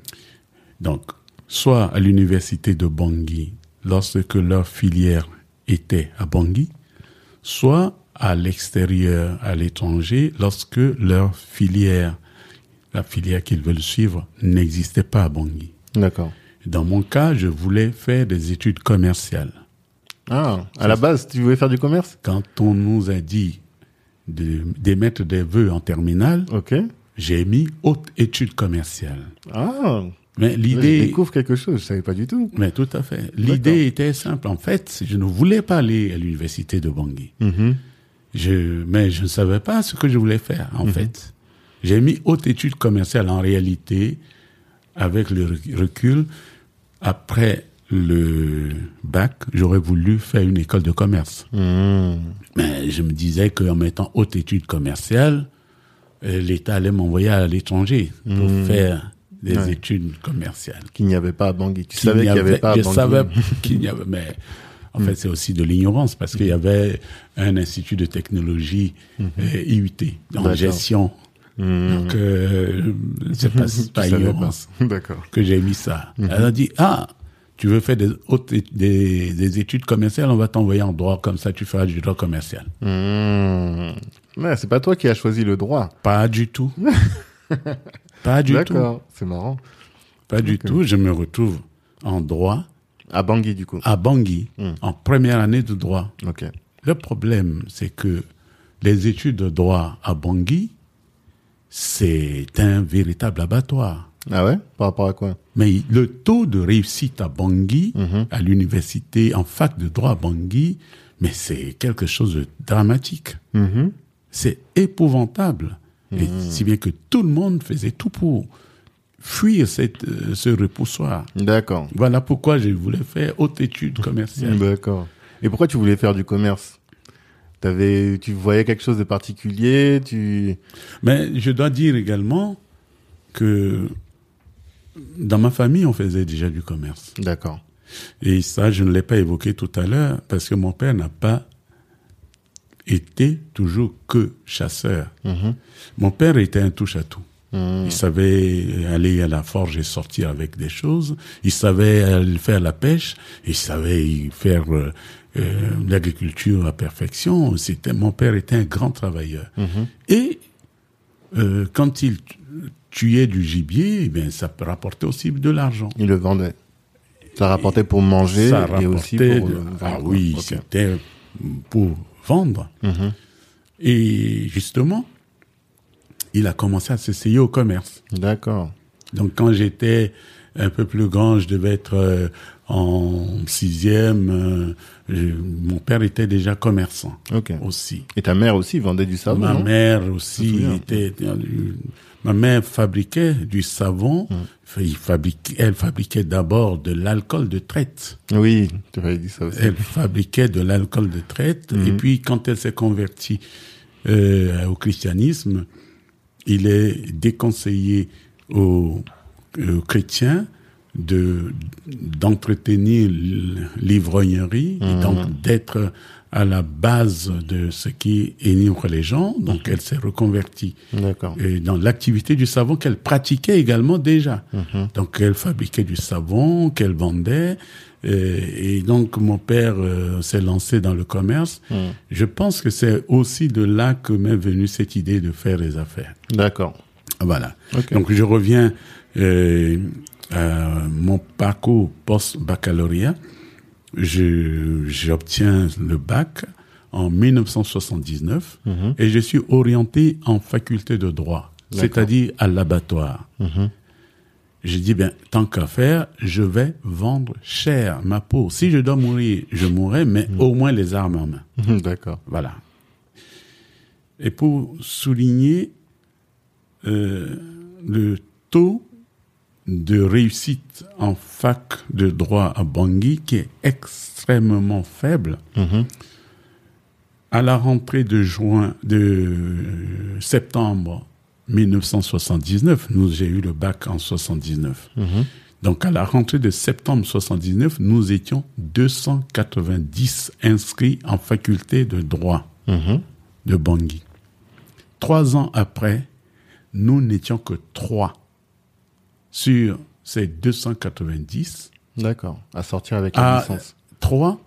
Speaker 2: Donc, soit à l'université de Bangui, lorsque leur filière était à Bangui, soit à l'extérieur, à l'étranger, lorsque leur filière, la filière qu'ils veulent suivre, n'existait pas à Bangui.
Speaker 1: D'accord.
Speaker 2: Dans mon cas, je voulais faire des études commerciales.
Speaker 1: Ah, à la base, tu voulais faire du commerce?
Speaker 2: Quand on nous a dit de- d'émettre des vœux en terminale, j'ai mis haute études commerciales.
Speaker 1: Ah,
Speaker 2: Mais
Speaker 1: je
Speaker 2: l'idée,
Speaker 1: découvre quelque chose, je savais pas du tout.
Speaker 2: mais tout à fait. L'idée était simple. En fait, je ne voulais pas aller à l'université de Bangui.
Speaker 1: Mhm.
Speaker 2: Je, mais je ne savais pas ce que je voulais faire, en fait. J'ai mis haute études commerciales. En réalité, avec le rec- recul, après le bac, j'aurais voulu faire une école de commerce.
Speaker 1: Mhm.
Speaker 2: Mais je me disais qu'en mettant haute études commerciales, euh, l'État allait m'envoyer à l'étranger pour faire des
Speaker 1: Ouais.
Speaker 2: études commerciales.
Speaker 1: Qu'il n'y avait pas à Bangui. Tu savais qu'il n'y avait pas à
Speaker 2: je
Speaker 1: Bangui.
Speaker 2: savais <laughs> qu'il n'y avait, mais en fait, c'est aussi de l'ignorance parce qu'il y avait un institut de technologie euh, IUT en
Speaker 1: D'accord.
Speaker 2: Gestion. Donc, euh, c'est pas,
Speaker 1: Tu
Speaker 2: pas ignorance
Speaker 1: pas. <laughs> D'accord.
Speaker 2: que j'ai mis ça. Elle a dit, ah, tu veux faire des, études commerciales, on va t'envoyer en droit, comme ça tu feras du droit commercial.
Speaker 1: Mhm. Ouais, c'est pas toi qui as choisi le droit.
Speaker 2: Pas du tout. <laughs> pas du tout.
Speaker 1: D'accord, c'est marrant.
Speaker 2: Pas du
Speaker 1: Ok.
Speaker 2: tout. Je me retrouve en droit
Speaker 1: À Bangui, du coup.
Speaker 2: à Bangui,
Speaker 1: Mm.
Speaker 2: en première année de droit. Le problème, c'est que les études de droit à Bangui, c'est un véritable abattoir.
Speaker 1: Ah ouais? Par rapport à quoi?
Speaker 2: Mais le taux de réussite à Bangui,
Speaker 1: Mhm.
Speaker 2: à l'université, en fac de droit à Bangui, mais c'est quelque chose de dramatique.
Speaker 1: Mhm.
Speaker 2: C'est épouvantable. Et si bien que tout le monde faisait tout pour fuir cette, euh, ce repoussoir.
Speaker 1: D'accord.
Speaker 2: Voilà pourquoi je voulais faire haute étude commerciale.
Speaker 1: D'accord. Et pourquoi tu voulais faire du commerce? T'avais, tu voyais quelque chose de particulier Tu
Speaker 2: Mais je dois dire également que dans ma famille, on faisait déjà du commerce.
Speaker 1: D'accord.
Speaker 2: Et ça, je ne l'ai pas évoqué tout à l'heure parce que mon père n'a pas été toujours que chasseur.
Speaker 1: Mhm.
Speaker 2: Mon père était un touche-à-tout.
Speaker 1: Mhm.
Speaker 2: Il savait aller à la forge et sortir avec des choses. Il savait faire la pêche. Il savait faire euh, l'agriculture à perfection. C'était mon père était un grand travailleur.
Speaker 1: Mhm.
Speaker 2: Et euh, quand il tuait du gibier, eh bien, ça rapportait aussi de l'argent.
Speaker 1: Il le vendait. Ça rapportait pour manger
Speaker 2: Ça
Speaker 1: et aussi
Speaker 2: rapportait
Speaker 1: pour
Speaker 2: de-
Speaker 1: vendre.
Speaker 2: Ah oui, c'était pour vendre.
Speaker 1: Mhm.
Speaker 2: Et justement, il a commencé à s'essayer au commerce.
Speaker 1: D'accord.
Speaker 2: Donc quand j'étais un peu plus grand, je devais être euh, en sixième, euh, mon père était déjà commerçant aussi.
Speaker 1: Et ta mère aussi vendait du savon
Speaker 2: Ma mère aussi était. Ma mère fabriquait du savon.
Speaker 1: Hum.
Speaker 2: Il fabriquait, elle fabriquait d'abord de l'alcool de traite.
Speaker 1: Oui, tu avais dit ça aussi.
Speaker 2: Elle fabriquait de l'alcool de traite.
Speaker 1: Mhm.
Speaker 2: Et puis, quand elle s'est convertie euh, au christianisme, il est déconseillé aux, aux chrétiens de d'entretenir l'ivrognerie et
Speaker 1: Mhm.
Speaker 2: donc d'être à la base de ce qui énivre les gens. Donc,
Speaker 1: Mhm.
Speaker 2: elle s'est reconvertie et dans l'activité du savon qu'elle pratiquait également déjà.
Speaker 1: Mhm.
Speaker 2: Donc elle fabriquait du savon qu'elle vendait. Et, donc mon père euh, s'est lancé dans le commerce.
Speaker 1: Mhm.
Speaker 2: Je pense que c'est aussi de là que m'est venue cette idée de faire des affaires.
Speaker 1: D'accord.
Speaker 2: Voilà. Donc je reviens euh, à mon parcours post-baccalauréat. Je J'obtiens le bac en 1979
Speaker 1: Mhm.
Speaker 2: et je suis orienté en faculté de droit, c'est-à-dire à l'abattoir.
Speaker 1: Mhm.
Speaker 2: J'ai dit, ben, tant qu'à faire, je vais vendre cher ma peau. Si je dois mourir, je mourrai, mais au moins les armes en main.
Speaker 1: Mhm. D'accord.
Speaker 2: Voilà. Et pour souligner euh, le taux de réussite en fac de droit à Bangui, qui est extrêmement faible,
Speaker 1: Mhm.
Speaker 2: à la rentrée de juin, de euh, septembre 1979, nous j'ai eu le bac en 79.
Speaker 1: Mhm.
Speaker 2: Donc à la rentrée de septembre 79, nous étions 290 inscrits en faculté de droit
Speaker 1: Mhm.
Speaker 2: de Bangui. Trois ans après, nous n'étions que trois sur c'est 290.
Speaker 1: D'accord. À sortir avec la
Speaker 2: À
Speaker 1: licence.
Speaker 2: 3,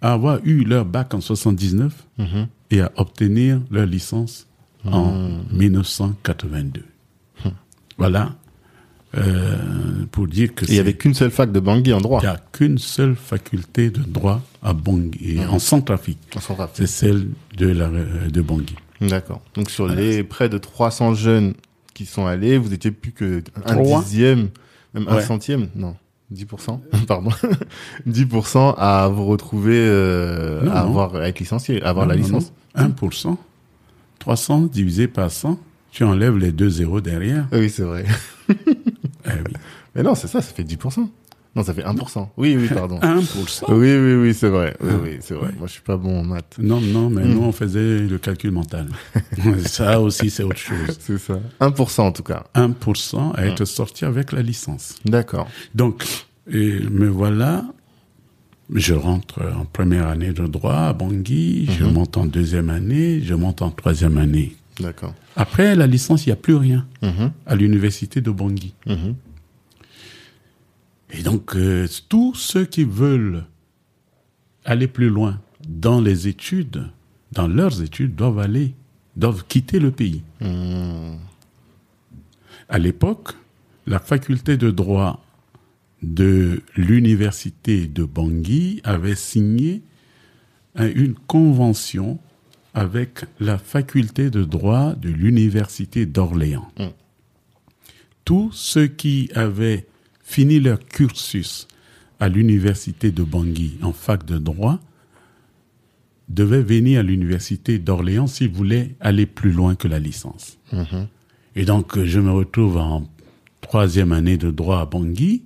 Speaker 2: à avoir eu leur bac en 79
Speaker 1: Mhm.
Speaker 2: et à obtenir leur licence en 1982. Voilà. Euh, pour dire que
Speaker 1: il y
Speaker 2: c'est-
Speaker 1: avait qu'une seule fac de Bangui en droit.
Speaker 2: il n'y a qu'une seule faculté de droit à Bangui, en Centrafrique.
Speaker 1: En Centrafrique.
Speaker 2: C'est celle de, la, de Bangui.
Speaker 1: D'accord. Donc sur les près de 300 jeunes qui sont allés, vous étiez plus que un
Speaker 2: Trois.
Speaker 1: dixième, même un
Speaker 2: Ouais.
Speaker 1: centième, non, 10%, <laughs> pardon, <laughs> 10% à vous retrouver, euh,
Speaker 2: Non,
Speaker 1: à avoir, à être licencié, à avoir la
Speaker 2: Non,
Speaker 1: licence.
Speaker 2: non. 1%. 300 divisé par 100, tu enlèves les deux zéros derrière.
Speaker 1: Oui, c'est vrai. <laughs>
Speaker 2: Eh oui.
Speaker 1: Mais non, c'est ça, ça fait 10%. Non, ça fait 1%. Oui, oui, pardon.
Speaker 2: 1%.
Speaker 1: Oui, oui, oui, c'est vrai. Oui, oui, c'est vrai. Moi, je suis pas bon en maths.
Speaker 2: Non, non, mais
Speaker 1: Hmm.
Speaker 2: nous, on faisait le calcul mental. Ça aussi, c'est autre chose. <laughs>
Speaker 1: C'est ça. 1% en tout cas.
Speaker 2: 1% à être sorti avec la licence.
Speaker 1: D'accord.
Speaker 2: Donc, et me voilà, je rentre en première année de droit à Bangui, je
Speaker 1: Mhm.
Speaker 2: monte en deuxième année, je monte en troisième année.
Speaker 1: D'accord.
Speaker 2: Après la licence, il n'y a plus rien
Speaker 1: Mhm,
Speaker 2: à l'université de Bangui. Et donc, euh, tous ceux qui veulent aller plus loin dans les études, dans leurs études, doivent aller, doivent quitter le pays.
Speaker 1: Mhm.
Speaker 2: À l'époque, la faculté de droit de l'université de Bangui avait signé un- une convention avec la faculté de droit de l'université d'Orléans.
Speaker 1: Mm.
Speaker 2: Tous ceux qui avaient fini leur cursus à l'université de Bangui en fac de droit devaient venir à l'université d'Orléans s'ils voulaient aller plus loin que la licence.
Speaker 1: Mhm.
Speaker 2: Et donc, je me retrouve en troisième année de droit à Bangui.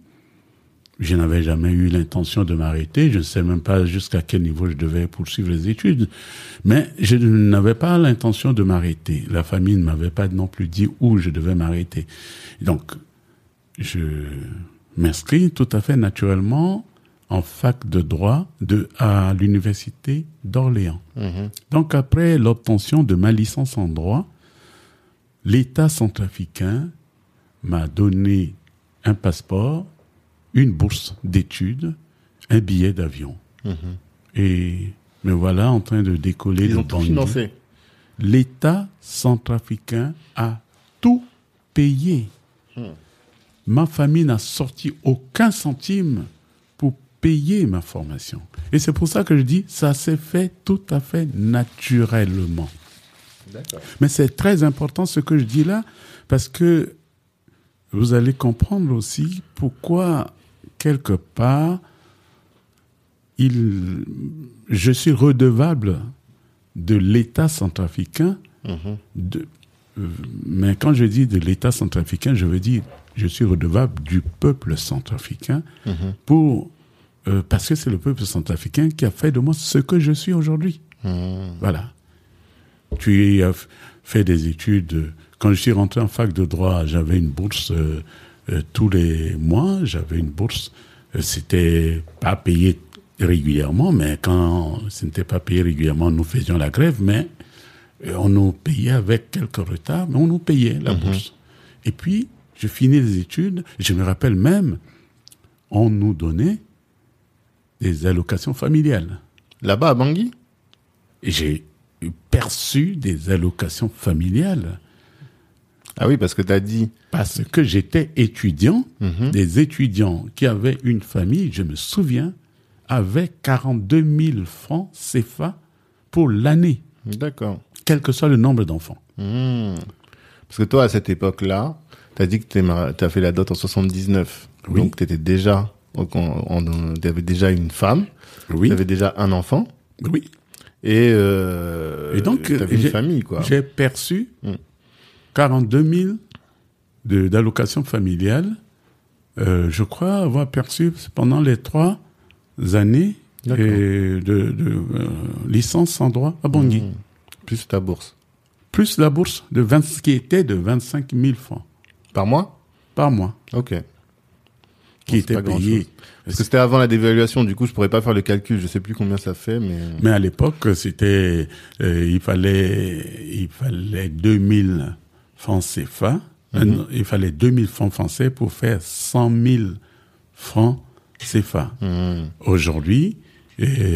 Speaker 2: Je n'avais jamais eu l'intention de m'arrêter. Je ne sais même pas jusqu'à quel niveau je devais poursuivre les études. Mais je n'avais pas l'intention de m'arrêter. La famille ne m'avait pas non plus dit où je devais m'arrêter. Donc, je m'inscris tout à fait naturellement en fac de droit de, à l'université d'Orléans.
Speaker 1: Mhm.
Speaker 2: Donc après l'obtention de ma licence en droit, l'État centrafricain m'a donné un passeport, une bourse d'études, un billet d'avion.
Speaker 1: Mhm.
Speaker 2: Et me voilà en train de décoller
Speaker 1: Ils
Speaker 2: de
Speaker 1: ont tout
Speaker 2: Bangui.
Speaker 1: financé.
Speaker 2: L'État centrafricain a tout payé. Ma famille n'a sorti aucun centime pour payer ma formation. Et c'est pour ça que je dis, ça s'est fait tout à fait naturellement. Mais c'est très important ce que je dis là, parce que vous allez comprendre aussi pourquoi, quelque part, il, je suis redevable de l'État centrafricain.
Speaker 1: Mhm.
Speaker 2: De, euh, mais quand je dis de l'État centrafricain, je veux dire je suis redevable du peuple centrafricain
Speaker 1: Mhm.
Speaker 2: pour euh, parce que c'est le peuple centrafricain qui a fait de moi ce que je suis aujourd'hui.
Speaker 1: Mhm.
Speaker 2: Voilà. Tu as fait des études. Quand je suis rentré en fac de droit, j'avais une bourse euh, euh, tous les mois. J'avais une bourse. Euh, C'était pas payé régulièrement, mais quand ce n'était pas payé régulièrement, nous faisions la grève, mais euh, on nous payait avec quelques retards, mais on nous payait la bourse. Et puis, je finis les études. Je me rappelle même, on nous donnait des allocations familiales.
Speaker 1: Là-bas à Bangui?
Speaker 2: J'ai perçu des allocations familiales
Speaker 1: Ah oui, parce que tu as dit.
Speaker 2: parce que j'étais étudiant.
Speaker 1: Mhm.
Speaker 2: Des étudiants qui avaient une famille, je me souviens, avaient 42 000 francs CFA pour l'année,
Speaker 1: D'accord.
Speaker 2: quel que soit le nombre d'enfants.
Speaker 1: Mhm. Parce que toi, à cette époque-là, tu as dit que tu as fait la dot en 79.
Speaker 2: Oui.
Speaker 1: Donc, tu étais déjà. Donc, tu avais déjà une femme.
Speaker 2: Oui,
Speaker 1: Tu avais déjà un enfant.
Speaker 2: oui.
Speaker 1: Et, euh,
Speaker 2: Et donc,
Speaker 1: tu avais une
Speaker 2: j'ai-
Speaker 1: famille, quoi.
Speaker 2: J'ai perçu
Speaker 1: Mm.
Speaker 2: 42 000 de- d'allocations familiales. Euh, je crois avoir perçu pendant les trois années et de, de, euh, licence en droit à Bangui.
Speaker 1: Mhm. Plus ta bourse.
Speaker 2: Plus la bourse de 20, qui était de 25 000 francs
Speaker 1: Par mois
Speaker 2: par mois,
Speaker 1: Ok.
Speaker 2: qui
Speaker 1: Bon,
Speaker 2: était payé.
Speaker 1: Parce que c'était avant la dévaluation, du coup, je pourrais pas faire le calcul. Je sais plus combien ça fait, mais.
Speaker 2: Mais à l'époque, c'était, euh, il fallait, il fallait 2000 francs CFA Un- Il fallait 2000 francs français pour faire 100 000 francs CFA.
Speaker 1: Mhm.
Speaker 2: Aujourd'hui,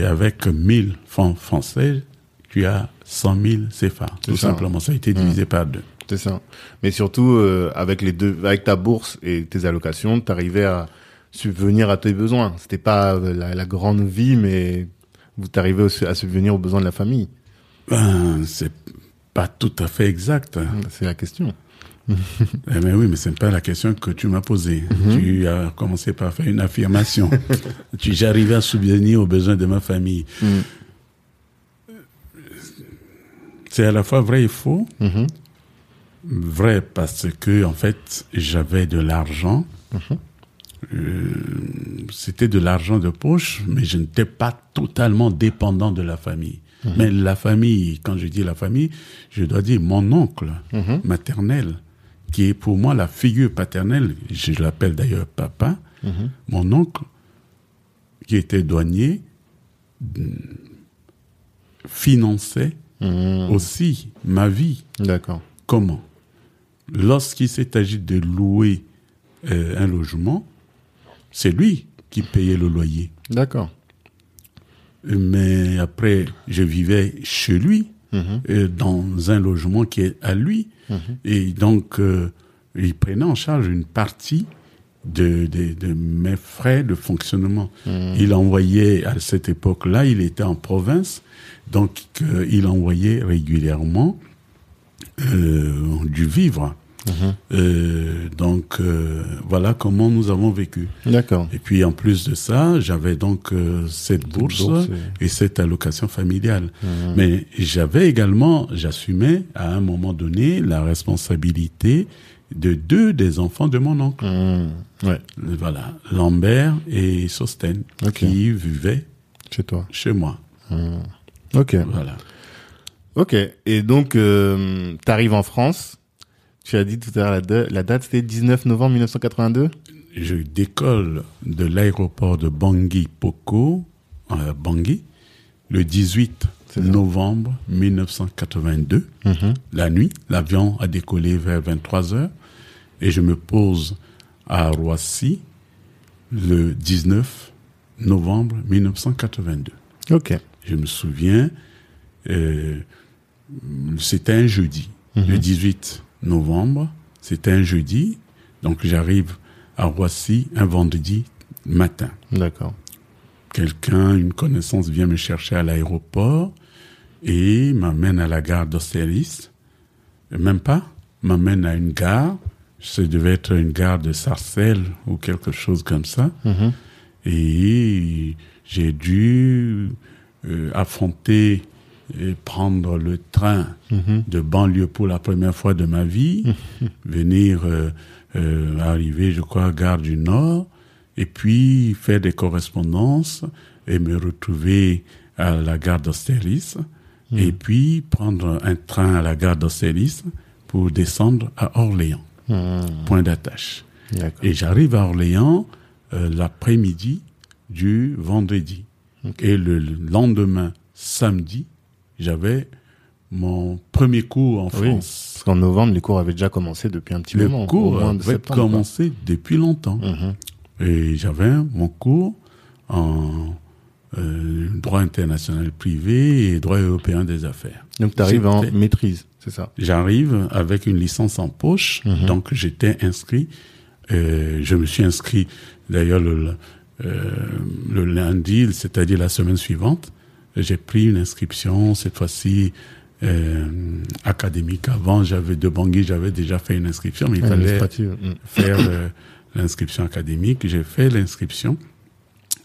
Speaker 2: avec 1000 francs français, tu as 100 000 CFA. Tout
Speaker 1: ça.
Speaker 2: simplement, ça a été divisé par deux.
Speaker 1: C'est ça. Mais surtout, euh, avec les deux, avec ta bourse et tes allocations, t'arrivais à subvenir à tes besoins. C'était pas euh, la, la grande vie, mais vous t'arrivez aussi à subvenir aux besoins de la famille.
Speaker 2: Ben, c'est pas tout à fait exact.
Speaker 1: C'est la question. <laughs>
Speaker 2: Eh ben oui, mais c'est pas la question que tu m'as posée. Tu as commencé par faire une affirmation. <laughs> tu j'arrivais à subvenir aux besoins de ma famille.
Speaker 1: Mhm.
Speaker 2: C'est à la fois vrai et faux.
Speaker 1: Mhm.
Speaker 2: Vrai parce que en fait j'avais de l'argent. Euh, C'était de l'argent de poche, mais je n'étais pas totalement dépendant de la famille. Mais la famille, quand je dis la famille, je dois dire mon oncle
Speaker 1: Mhm.
Speaker 2: maternel, qui est pour moi la figure paternelle. Je l'appelle d'ailleurs papa.
Speaker 1: Mhm.
Speaker 2: Mon oncle, qui était douanier, finançait
Speaker 1: Mhm.
Speaker 2: aussi ma vie.
Speaker 1: D'accord.
Speaker 2: Comment? Lorsqu'il s'est agi de louer euh, un logement, c'est lui qui payait le loyer.
Speaker 1: D'accord.
Speaker 2: Mais après, je vivais chez lui,
Speaker 1: Mhm.
Speaker 2: euh, dans un logement qui est à lui. Et donc, euh, il prenait en charge une partie de, de, de mes frais de fonctionnement. Il envoyait, à cette époque-là, il était en province, donc il envoyait régulièrement euh, du vivre. Euh, donc, euh, voilà comment nous avons vécu.
Speaker 1: D'accord.
Speaker 2: Et puis en plus de ça, j'avais donc euh, cette bourse,
Speaker 1: bourse
Speaker 2: et... cette allocation familiale. Mais j'avais également, j'assumais à un moment donné la responsabilité de deux des enfants de mon oncle.
Speaker 1: Mhm. Ouais.
Speaker 2: Voilà, Lambert et Sosten,
Speaker 1: Ok.
Speaker 2: qui vivaient
Speaker 1: Chez toi.
Speaker 2: chez moi.
Speaker 1: Ok.
Speaker 2: Voilà.
Speaker 1: Ok. Et donc, euh, t'arrives en France. Tu as dit tout à l'heure la, da- la date, c'était 19 novembre 1982.
Speaker 2: Je décolle de l'aéroport de Bangui Poko, euh, Bangui, le 18
Speaker 1: C'est ça.
Speaker 2: novembre 1982. La nuit, l'avion a décollé vers 23 heures et je me pose à Roissy le 19 novembre 1982.
Speaker 1: Ok.
Speaker 2: Je me souviens, euh, c'était un jeudi, le 18 novembre, c'était un jeudi, donc j'arrive à Roissy un vendredi matin.
Speaker 1: D'accord.
Speaker 2: Quelqu'un, une connaissance vient me chercher à l'aéroport et m'amène à la gare d'Austerlitz. Même pas, m'amène à une gare. Ça devait être une gare de Sarcelles ou quelque chose comme ça.
Speaker 1: Mhm.
Speaker 2: Et j'ai dû euh, affronter et prendre le train
Speaker 1: Mhm.
Speaker 2: de banlieue pour la première fois de ma vie, <laughs> venir euh, euh, arriver, je crois, à Gare du Nord, et puis faire des correspondances et me retrouver à la gare d'Austerlitz, et puis prendre un train à la gare d'Austerlitz pour descendre à Orléans,
Speaker 1: Mhm.
Speaker 2: point d'attache. Et j'arrive à Orléans euh, l'après-midi du vendredi. Et le lendemain, samedi, j'avais mon premier cours en
Speaker 1: Oui.
Speaker 2: France.
Speaker 1: Parce qu'en novembre, les cours avaient déjà commencé depuis un petit moment. au
Speaker 2: cours
Speaker 1: de septembre,
Speaker 2: commencé depuis longtemps.
Speaker 1: Mhm.
Speaker 2: Et j'avais mon cours en euh, droit international privé et droit européen des affaires.
Speaker 1: Donc, tu arrives en maîtrise, c'est ça
Speaker 2: J'arrive avec une licence en poche,
Speaker 1: Mhm.
Speaker 2: donc j'étais inscrit. euh, je me suis inscrit d'ailleurs le, euh, le lundi, c'est-à-dire la semaine suivante. J'ai pris une inscription cette fois-ci euh, académique. Avant, j'avais de Bangui, j'avais déjà fait une inscription, mais il fallait.
Speaker 1: Mhm.
Speaker 2: faire euh, l'inscription académique. J'ai fait l'inscription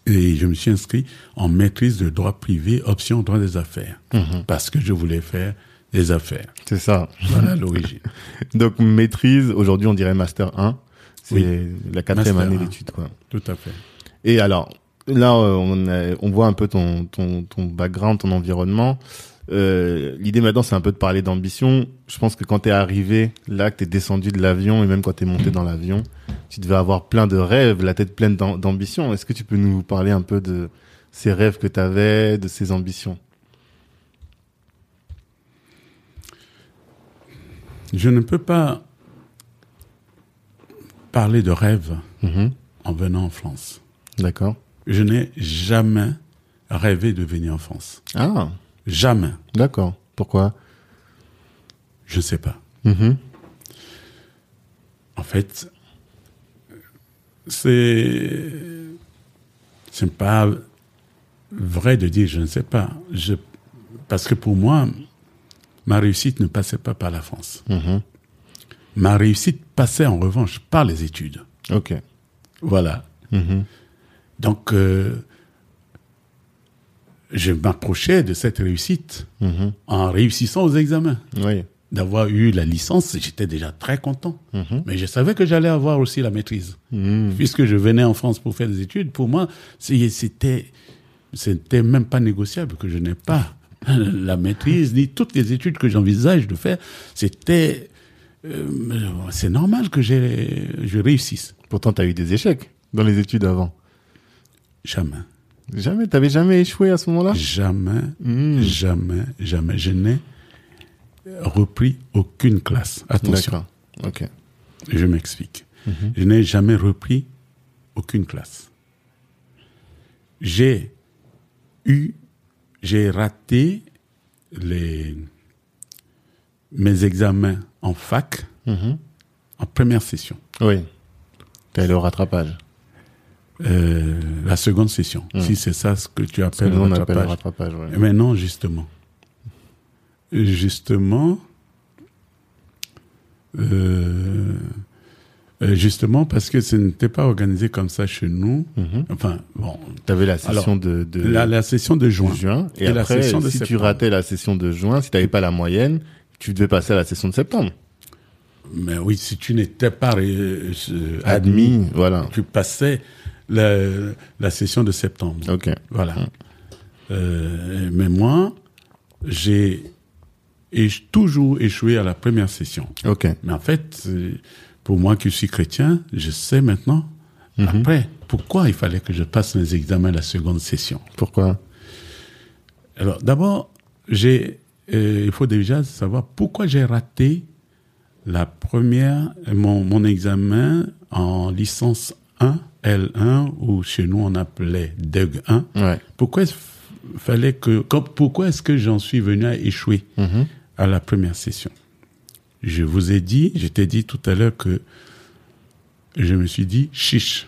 Speaker 2: et je me suis inscrit en maîtrise de droit privé, option droit des affaires,
Speaker 1: Mhm.
Speaker 2: parce que je voulais faire des affaires.
Speaker 1: C'est ça.
Speaker 2: Voilà l'origine. <laughs>
Speaker 1: Donc, maîtrise, aujourd'hui, on dirait Master 1. C'est
Speaker 2: Oui.
Speaker 1: la quatrième
Speaker 2: Master
Speaker 1: année
Speaker 2: 1.
Speaker 1: d'études.
Speaker 2: Tout à fait.
Speaker 1: Et alors, là, euh, on, a- on voit un peu ton, ton, ton background, ton environnement. Euh, L'idée maintenant, c'est un peu de parler d'ambition. Je pense que quand t'es arrivé, là, que t'es descendu de l'avion, et même quand t'es monté dans l'avion, tu devais avoir plein de rêves, la tête pleine d'am- d'ambition. Est-ce que tu peux nous parler un peu de ces rêves que t'avais, de ces ambitions?
Speaker 2: Je ne peux pas parlé de rêve
Speaker 1: Mhm.
Speaker 2: en venant en France.
Speaker 1: D'accord.
Speaker 2: Je n'ai jamais rêvé de venir en France.
Speaker 1: Ah,
Speaker 2: Jamais.
Speaker 1: d'accord. Pourquoi?
Speaker 2: Je ne sais pas.
Speaker 1: Mhm.
Speaker 2: En fait, c'est c'est pas vrai de dire je ne sais pas. Je, parce que pour moi, ma réussite ne passait pas par la France.
Speaker 1: Mhm.
Speaker 2: Ma réussite passait en revanche par les études.
Speaker 1: Ok.
Speaker 2: Voilà.
Speaker 1: Mhm.
Speaker 2: Donc, euh, je m'approchais de cette réussite
Speaker 1: Mhm.
Speaker 2: en réussissant aux examens.
Speaker 1: Oui.
Speaker 2: D'avoir eu la licence, j'étais déjà très content.
Speaker 1: Mhm.
Speaker 2: Mais je savais que j'allais avoir aussi la maîtrise.
Speaker 1: Mhm.
Speaker 2: Puisque je venais en France pour faire des études, pour moi, c'était, c'était même pas négociable que je n'ai pas <laughs> la maîtrise, ni toutes les études que j'envisage de faire. C'était, euh, c'est normal que je réussisse.
Speaker 1: Pourtant, tu as eu des échecs dans les études avant.
Speaker 2: Jamais.
Speaker 1: Jamais T'avais jamais échoué à ce moment-là?
Speaker 2: Jamais,
Speaker 1: Mhm.
Speaker 2: jamais, jamais. Je n'ai repris aucune classe. Attention,
Speaker 1: D'accord. Ok.
Speaker 2: je m'explique.
Speaker 1: Mhm.
Speaker 2: Je n'ai jamais repris aucune classe. J'ai eu, j'ai raté les, mes examens en fac
Speaker 1: Mhm.
Speaker 2: en première session.
Speaker 1: Oui. Allé au rattrapage.
Speaker 2: Euh, la seconde session, si c'est ça ce que tu
Speaker 1: que
Speaker 2: appelles
Speaker 1: nous, appelle le
Speaker 2: rattrapage.
Speaker 1: rattrapage. ouais.
Speaker 2: Mais non, justement. Justement, euh, euh, justement parce que ce n'était pas organisé comme ça chez nous.
Speaker 1: Mhm.
Speaker 2: Enfin, bon,
Speaker 1: T'avais la session
Speaker 2: Alors,
Speaker 1: de, de,
Speaker 2: la, la session de
Speaker 1: de
Speaker 2: juin.
Speaker 1: Et,
Speaker 2: la
Speaker 1: après,
Speaker 2: session de
Speaker 1: si tu ratais la session de juin, si t'avais pas la moyenne, tu devais passer à la session de septembre.
Speaker 2: Mais oui, si tu n'étais pas euh, admis,
Speaker 1: Admis, voilà.
Speaker 2: tu passais la, la session de septembre.
Speaker 1: Ok.
Speaker 2: Voilà. Euh, mais moi, j'ai toujours échoué à la première session.
Speaker 1: Ok.
Speaker 2: Mais en fait, euh, pour moi qui suis chrétien, je sais maintenant, après, pourquoi il fallait que je passe mes examens la seconde session?
Speaker 1: Pourquoi?
Speaker 2: Alors, d'abord, j'ai, euh, il faut déjà savoir pourquoi j'ai raté la première, mon, mon examen en licence 1, L1, ou chez nous on appelait DEG 1.
Speaker 1: Ouais.
Speaker 2: Pourquoi est-ce fallait que, pourquoi est-ce que j'en suis venu à échouer
Speaker 1: Mhm.
Speaker 2: à la première session? Je vous ai dit, je t'ai dit tout à l'heure que je me suis dit, chiche,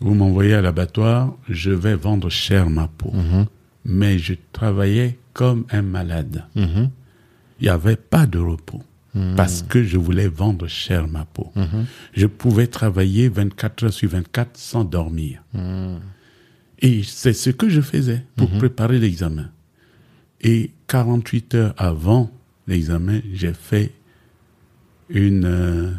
Speaker 2: vous m'envoyez à l'abattoir, je vais vendre cher ma peau.
Speaker 1: Mhm.
Speaker 2: Mais je travaillais comme un malade.
Speaker 1: Mhm.
Speaker 2: Il n'y avait pas de repos. Parce que je voulais vendre cher ma peau.
Speaker 1: Mhm.
Speaker 2: Je pouvais travailler 24 heures sur 24 sans dormir.
Speaker 1: Mhm.
Speaker 2: Et c'est ce que je faisais pour préparer l'examen. Et 48 heures avant l'examen, j'ai fait une... euh,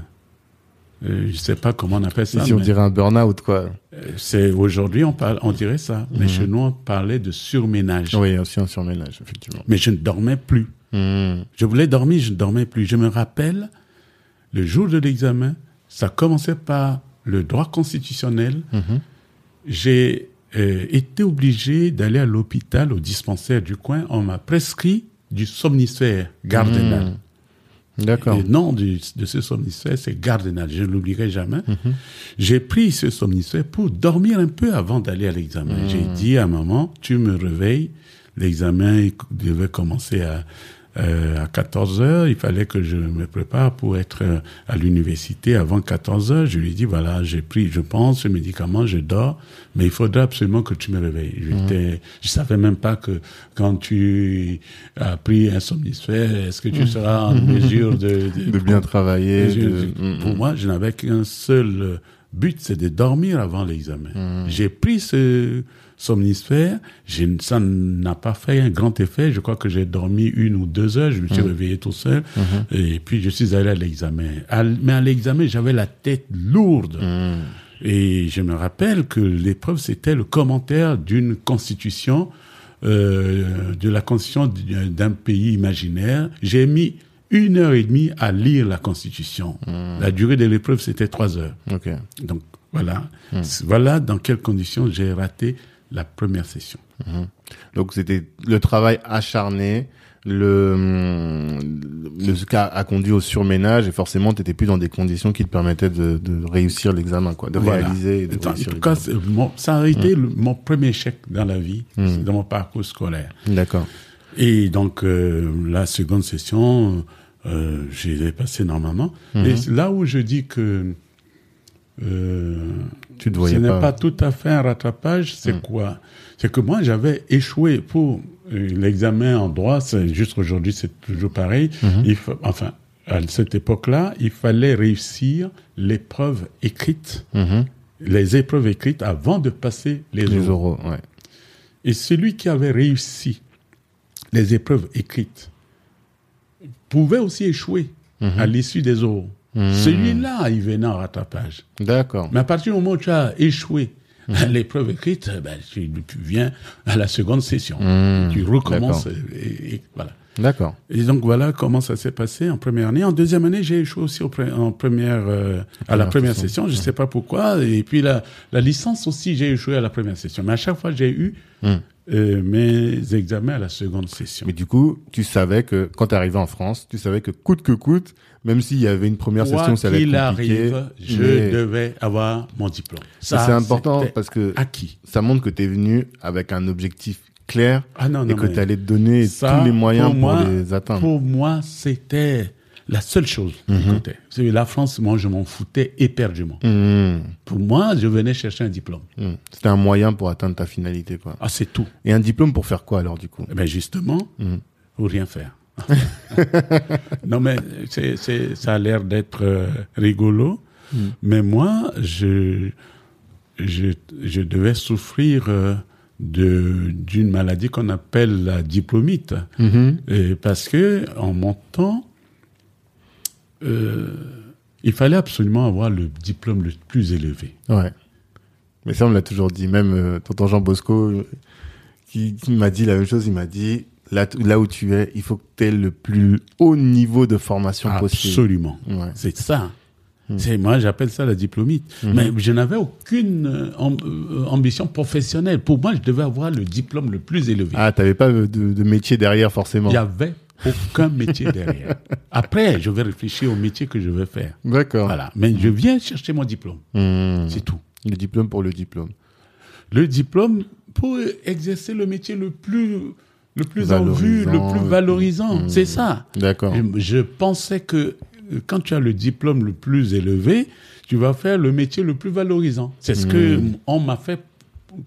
Speaker 2: euh, je sais pas comment on appelle ça.
Speaker 1: Si on dirait un burn-out, quoi.
Speaker 2: euh, c'est aujourd'hui on parle, on dirait ça. Mais chez nous on parlait de surménage.
Speaker 1: Oui, aussi un surménage, effectivement.
Speaker 2: Mais je ne dormais plus.
Speaker 1: Mhm.
Speaker 2: Je voulais dormir, je ne dormais plus. Je me rappelle, le jour de l'examen, ça commençait par le droit constitutionnel.
Speaker 1: Mhm.
Speaker 2: J'ai euh, été obligé d'aller à l'hôpital, au dispensaire du coin. On m'a prescrit du somnifère Gardena.
Speaker 1: Mhm. D'accord.
Speaker 2: Le nom de ce somnifère, c'est Gardena. Je ne l'oublierai jamais. J'ai pris ce somnifère pour dormir un peu avant d'aller à l'examen. J'ai dit à maman, tu me réveilles. L'examen devait commencer à, euh, à 14 heures. Il fallait que je me prépare pour être euh, à l'université avant 14 heures. Je lui ai dit, voilà, j'ai pris, je pense, ce médicament, je dors, mais il faudra absolument que tu me réveilles. J'étais, je savais même pas que quand tu as pris un somnifère, est-ce que tu seras en mesure <laughs> de,
Speaker 1: De bien travailler. de- Mhm.
Speaker 2: Pour moi, je n'avais qu'un seul but, c'est de dormir avant l'examen.
Speaker 1: Mhm.
Speaker 2: J'ai pris ce somnifère, ça n'a pas fait un grand effet. Je crois que j'ai dormi une ou deux heures, je me suis réveillé tout seul, et puis je suis allé à l'examen. Mais à l'examen, j'avais la tête lourde.
Speaker 1: Mhm.
Speaker 2: Et je me rappelle que l'épreuve, c'était le commentaire d'une constitution, euh, de la constitution d'un pays imaginaire. J'ai mis une heure et demie à lire la constitution. La durée de l'épreuve, c'était trois heures. Donc voilà, voilà dans quelles conditions j'ai raté la première session.
Speaker 1: Donc c'était le travail acharné le, hum, le ce cas a conduit au surménage et forcément t'étais plus dans des conditions qui te permettaient de, de réussir l'examen quoi de
Speaker 2: Voilà.
Speaker 1: réaliser et de
Speaker 2: En tout cas, mon- ça a été le- mon premier échec dans la vie,
Speaker 1: Mm.
Speaker 2: dans mon parcours scolaire.
Speaker 1: d'accord
Speaker 2: Et donc, euh, la seconde session, euh, j'ai passé normalement. Et là où je dis que euh,
Speaker 1: tu te
Speaker 2: ce n'est
Speaker 1: pas,
Speaker 2: tout à fait un rattrapage. C'est quoi? C'est que moi, j'avais échoué pour euh, l'examen en droit. C'est juste aujourd'hui, c'est toujours pareil. Il fa- enfin, à cette époque-là, il fallait réussir l'épreuve écrite,
Speaker 1: Mhm.
Speaker 2: les épreuves écrites avant de passer les,
Speaker 1: les
Speaker 2: oraux.
Speaker 1: oraux ouais
Speaker 2: Et celui qui avait réussi les épreuves écrites pouvait aussi échouer à l'issue des oraux. Celui-là, il venait en rattrapage.
Speaker 1: d'accord
Speaker 2: Mais à partir du moment où tu as échoué <laughs> à l'épreuve écrite, ben, tu, tu viens à la seconde session.
Speaker 1: Mmh,
Speaker 2: tu recommences.
Speaker 1: d'accord.
Speaker 2: Et, et voilà.
Speaker 1: d'accord
Speaker 2: Et donc voilà comment ça s'est passé en première année. En deuxième année, j'ai échoué aussi au pre- en première, euh, à la
Speaker 1: Première session.
Speaker 2: Je sais pas pourquoi. Et puis la, la licence aussi, j'ai échoué à la première session. Mais à chaque fois, j'ai eu euh, mes examens à la seconde session.
Speaker 1: mais du coup tu savais que quand tu arrivais en France tu savais que coûte que coûte même s'il y avait une première
Speaker 2: Quoi
Speaker 1: session ça allait être compliqué
Speaker 2: arrive, je
Speaker 1: mais
Speaker 2: devais avoir mon diplôme.
Speaker 1: ça, c'est important parce que
Speaker 2: acquis.
Speaker 1: ça montre que tu es venu avec un objectif clair
Speaker 2: Ah non,
Speaker 1: et que tu allais te donner
Speaker 2: ça,
Speaker 1: tous les moyens pour,
Speaker 2: moi,
Speaker 1: les atteindre.
Speaker 2: Pour moi, c'était la seule chose qui
Speaker 1: Mhm.
Speaker 2: comptait. La France, moi, je m'en foutais éperdument.
Speaker 1: Mmh,
Speaker 2: Pour moi, je venais chercher un diplôme.
Speaker 1: mmh. C'était un moyen pour atteindre ta finalité, quoi.
Speaker 2: Ah, c'est tout.
Speaker 1: Et un diplôme pour faire quoi alors du coup?
Speaker 2: Eh ben justement,
Speaker 1: Mhm.
Speaker 2: ou rien faire. Non, mais c'est, c'est, ça a l'air d'être euh, rigolo.
Speaker 1: Mhm.
Speaker 2: Mais moi, je, je, je devais souffrir euh, de, d'une maladie qu'on appelle la diplomite.
Speaker 1: Mhm.
Speaker 2: Et parce que en montant, euh, il fallait absolument avoir le diplôme le plus élevé.
Speaker 1: Ouais. Mais ça, on me l'a toujours dit. Même euh, tonton Jean Bosco, qui, qui m'a dit la même chose, il m'a dit, là, où tu es, il faut que tu aies le plus haut niveau de formation possible.
Speaker 2: Absolument.
Speaker 1: Ouais.
Speaker 2: C'est ça. C'est moi j'appelle ça la diplomite. Mais je n'avais aucune euh, euh, ambition professionnelle. Pour moi, je devais avoir le diplôme le plus élevé.
Speaker 1: Ah, t'avais pas de, de métier derrière forcément.
Speaker 2: Il n'y avait aucun métier derrière. <laughs> Après, je vais réfléchir au métier que je vais faire.
Speaker 1: D'accord.
Speaker 2: Voilà. Mais je viens chercher mon diplôme.
Speaker 1: Mmh.
Speaker 2: C'est tout.
Speaker 1: Le diplôme pour le diplôme.
Speaker 2: Le diplôme pour exercer le métier le plus le plus en vue, le
Speaker 1: Valorisant,
Speaker 2: plus valorisant.
Speaker 1: Mmh.
Speaker 2: C'est ça.
Speaker 1: D'accord.
Speaker 2: Je, pensais que euh, quand tu as le diplôme le plus élevé, tu vas faire le métier le plus valorisant. C'est ce que
Speaker 1: Mmh.
Speaker 2: on m'a fait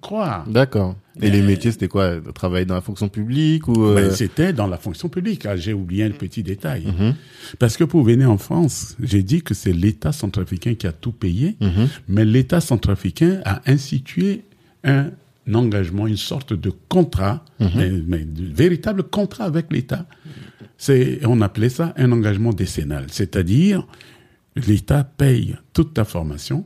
Speaker 2: croire.
Speaker 1: D'accord. Et les métiers, c'était quoi? Travailler dans la fonction publique ou euh,
Speaker 2: Ben, C'était dans la fonction publique. Ah, J'ai oublié un petit détail.
Speaker 1: Mhm.
Speaker 2: Parce que pour venir en France, j'ai dit que c'est l'État centrafricain qui a tout payé,
Speaker 1: Mhm.
Speaker 2: mais l'État centrafricain a institué un engagement, une sorte de contrat,
Speaker 1: Mhm.
Speaker 2: mais, mais de véritable contrat avec l'État. C'est, on appelait ça un engagement décennal. C'est-à-dire, l'État paye toute ta formation,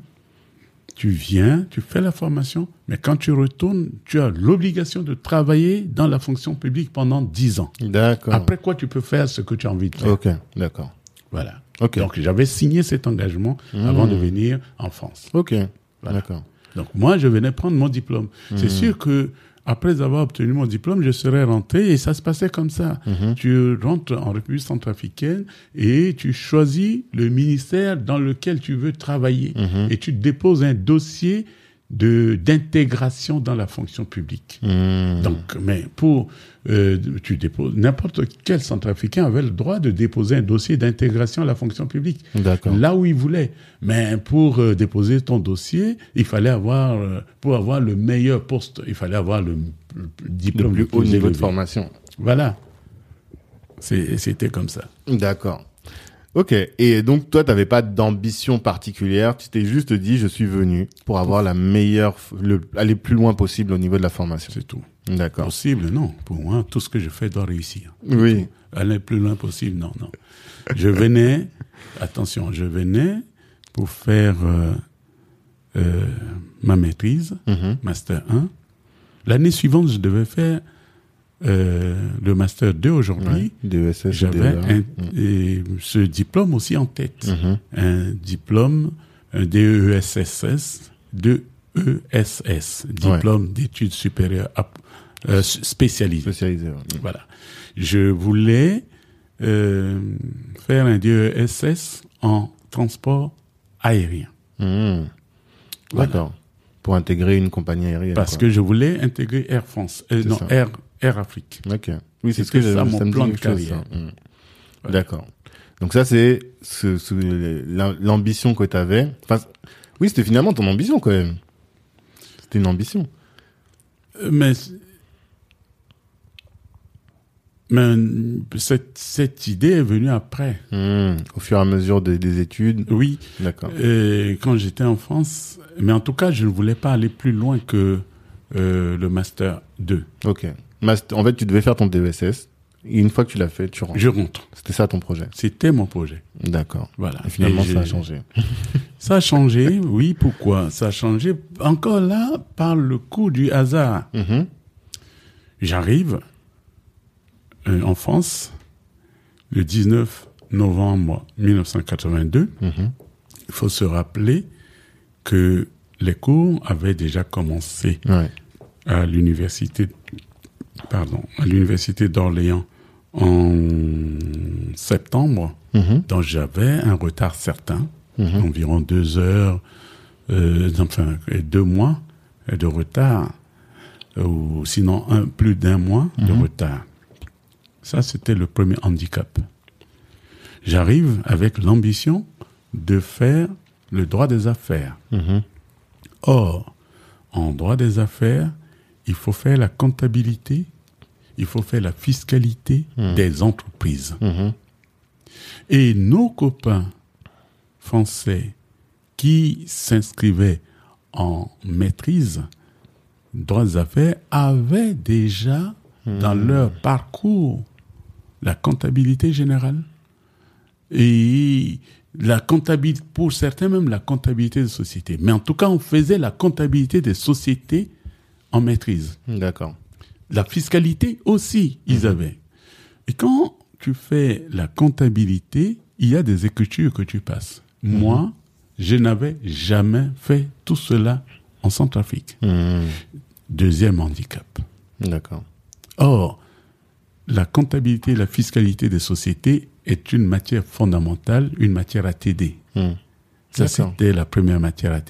Speaker 2: tu viens, tu fais la formation, mais quand tu retournes, tu as l'obligation de travailler dans la fonction publique pendant 10 ans.
Speaker 1: D'accord.
Speaker 2: Après quoi, tu peux faire ce que tu as envie de faire.
Speaker 1: Ok, d'accord.
Speaker 2: Voilà.
Speaker 1: Ok.
Speaker 2: Donc, j'avais signé cet engagement avant de venir en France.
Speaker 1: Ok,
Speaker 2: Voilà.
Speaker 1: d'accord.
Speaker 2: Donc, moi, je venais prendre mon diplôme. C'est sûr que après avoir obtenu mon diplôme, je serais rentré et ça se passait comme ça. Tu rentres en République centrafricaine et tu choisis le ministère dans lequel tu veux travailler et tu déposes un dossier d'intégration dans la fonction publique.
Speaker 1: Mmh.
Speaker 2: Donc, mais pour euh, tu déposes n'importe quel centrafricain avait le droit de déposer un dossier d'intégration à la fonction publique
Speaker 1: D'accord.
Speaker 2: là où il voulait. Mais pour euh, déposer ton dossier, il fallait avoir euh, pour avoir le meilleur poste, il fallait avoir le, le
Speaker 1: Le
Speaker 2: diplôme
Speaker 1: plus
Speaker 2: le
Speaker 1: haut niveau de formation.
Speaker 2: Voilà. C'était comme ça.
Speaker 1: D'accord. Ok. Et donc, toi, t'avais pas d'ambition particulière. Tu t'es juste dit, je suis venu pour avoir la meilleure, le, aller plus loin possible au niveau de la formation.
Speaker 2: C'est tout.
Speaker 1: D'accord.
Speaker 2: Possible, non. Pour moi, tout ce que je fais doit réussir.
Speaker 1: Oui.
Speaker 2: aller le plus loin possible. Non, non. Je venais, attention, je venais pour faire euh, euh, ma maîtrise,
Speaker 1: Mhm.
Speaker 2: Master 1. L'année suivante, je devais faire euh, le Master 2 aujourd'hui.
Speaker 1: Ouais. DESS,
Speaker 2: J'avais et ce diplôme aussi en tête.
Speaker 1: Mhm.
Speaker 2: Un diplôme, un DESSS, DESS, diplôme d'études supérieures euh, spécialisé.
Speaker 1: Spécialisé. ouais.
Speaker 2: Voilà. Je voulais euh, faire un DESS en transport aérien.
Speaker 1: Mmh.
Speaker 2: Voilà.
Speaker 1: D'accord. Pour intégrer une compagnie aérienne.
Speaker 2: Parce
Speaker 1: quoi.
Speaker 2: que je voulais intégrer Air France. Euh, non,
Speaker 1: ça.
Speaker 2: Air, Air Afrique.
Speaker 1: Ok. Oui, c'est ce
Speaker 2: C'était
Speaker 1: que
Speaker 2: ça, mon plan de carrière.
Speaker 1: ça. Mm.
Speaker 2: Ouais.
Speaker 1: D'accord. Donc ça, c'est ce, ce- l'am- l'ambition que tu avais. Enfin, oui, c'était finalement ton ambition quand même. C'était une ambition.
Speaker 2: Euh, Mais, mais cette, cette idée est venue après.
Speaker 1: Mm. Au fur et à mesure de- des études.
Speaker 2: Oui,
Speaker 1: D'accord.
Speaker 2: quand j'étais en France. Mais en tout cas, je ne voulais pas aller plus loin que euh, le Master 2.
Speaker 1: Ok. En fait, tu devais faire ton DESS. Et une fois que tu l'as fait, tu rentres.
Speaker 2: Je rentre.
Speaker 1: C'était ça ton projet.
Speaker 2: C'était mon projet.
Speaker 1: D'accord.
Speaker 2: Voilà.
Speaker 1: Et finalement,
Speaker 2: Et
Speaker 1: ça a changé. <laughs>
Speaker 2: Ça a changé, oui, pourquoi Ça a changé? Encore là par le coup du hasard.
Speaker 1: Mhm.
Speaker 2: J'arrive euh, en France le 19 novembre 1982.
Speaker 1: Mhm.
Speaker 2: Il faut se rappeler que les cours avaient déjà commencé
Speaker 1: Ouais.
Speaker 2: à l'université, pardon, à l'université d'Orléans en septembre.
Speaker 1: Mhm.
Speaker 2: Donc j'avais un retard certain,
Speaker 1: Mhm.
Speaker 2: environ deux heures, euh, enfin deux mois de retard, ou sinon un, plus d'un mois de
Speaker 1: Mhm.
Speaker 2: retard. Ça, c'était le premier handicap. J'arrive avec l'ambition de faire le droit des affaires.
Speaker 1: Mhm.
Speaker 2: Or, en droit des affaires, il faut faire la comptabilité, il faut faire la fiscalité des entreprises.
Speaker 1: Mhm.
Speaker 2: Et nos copains français qui s'inscrivaient en maîtrise droits des affaires avaient déjà dans leur parcours la comptabilité générale et la comptabilité, pour certains même la comptabilité des sociétés. Mais en tout cas, on faisait la comptabilité des sociétés en maîtrise.
Speaker 1: D'accord.
Speaker 2: La fiscalité aussi, ils avaient. Et quand tu fais la comptabilité, il y a des écritures que tu passes. Moi, je n'avais jamais fait tout cela en Centrafrique.
Speaker 1: Mhm.
Speaker 2: Deuxième handicap.
Speaker 1: D'accord.
Speaker 2: Or, la comptabilité et la fiscalité des sociétés est une matière fondamentale, une matière à.
Speaker 1: Mhm.
Speaker 2: Ça, c'était la première matière à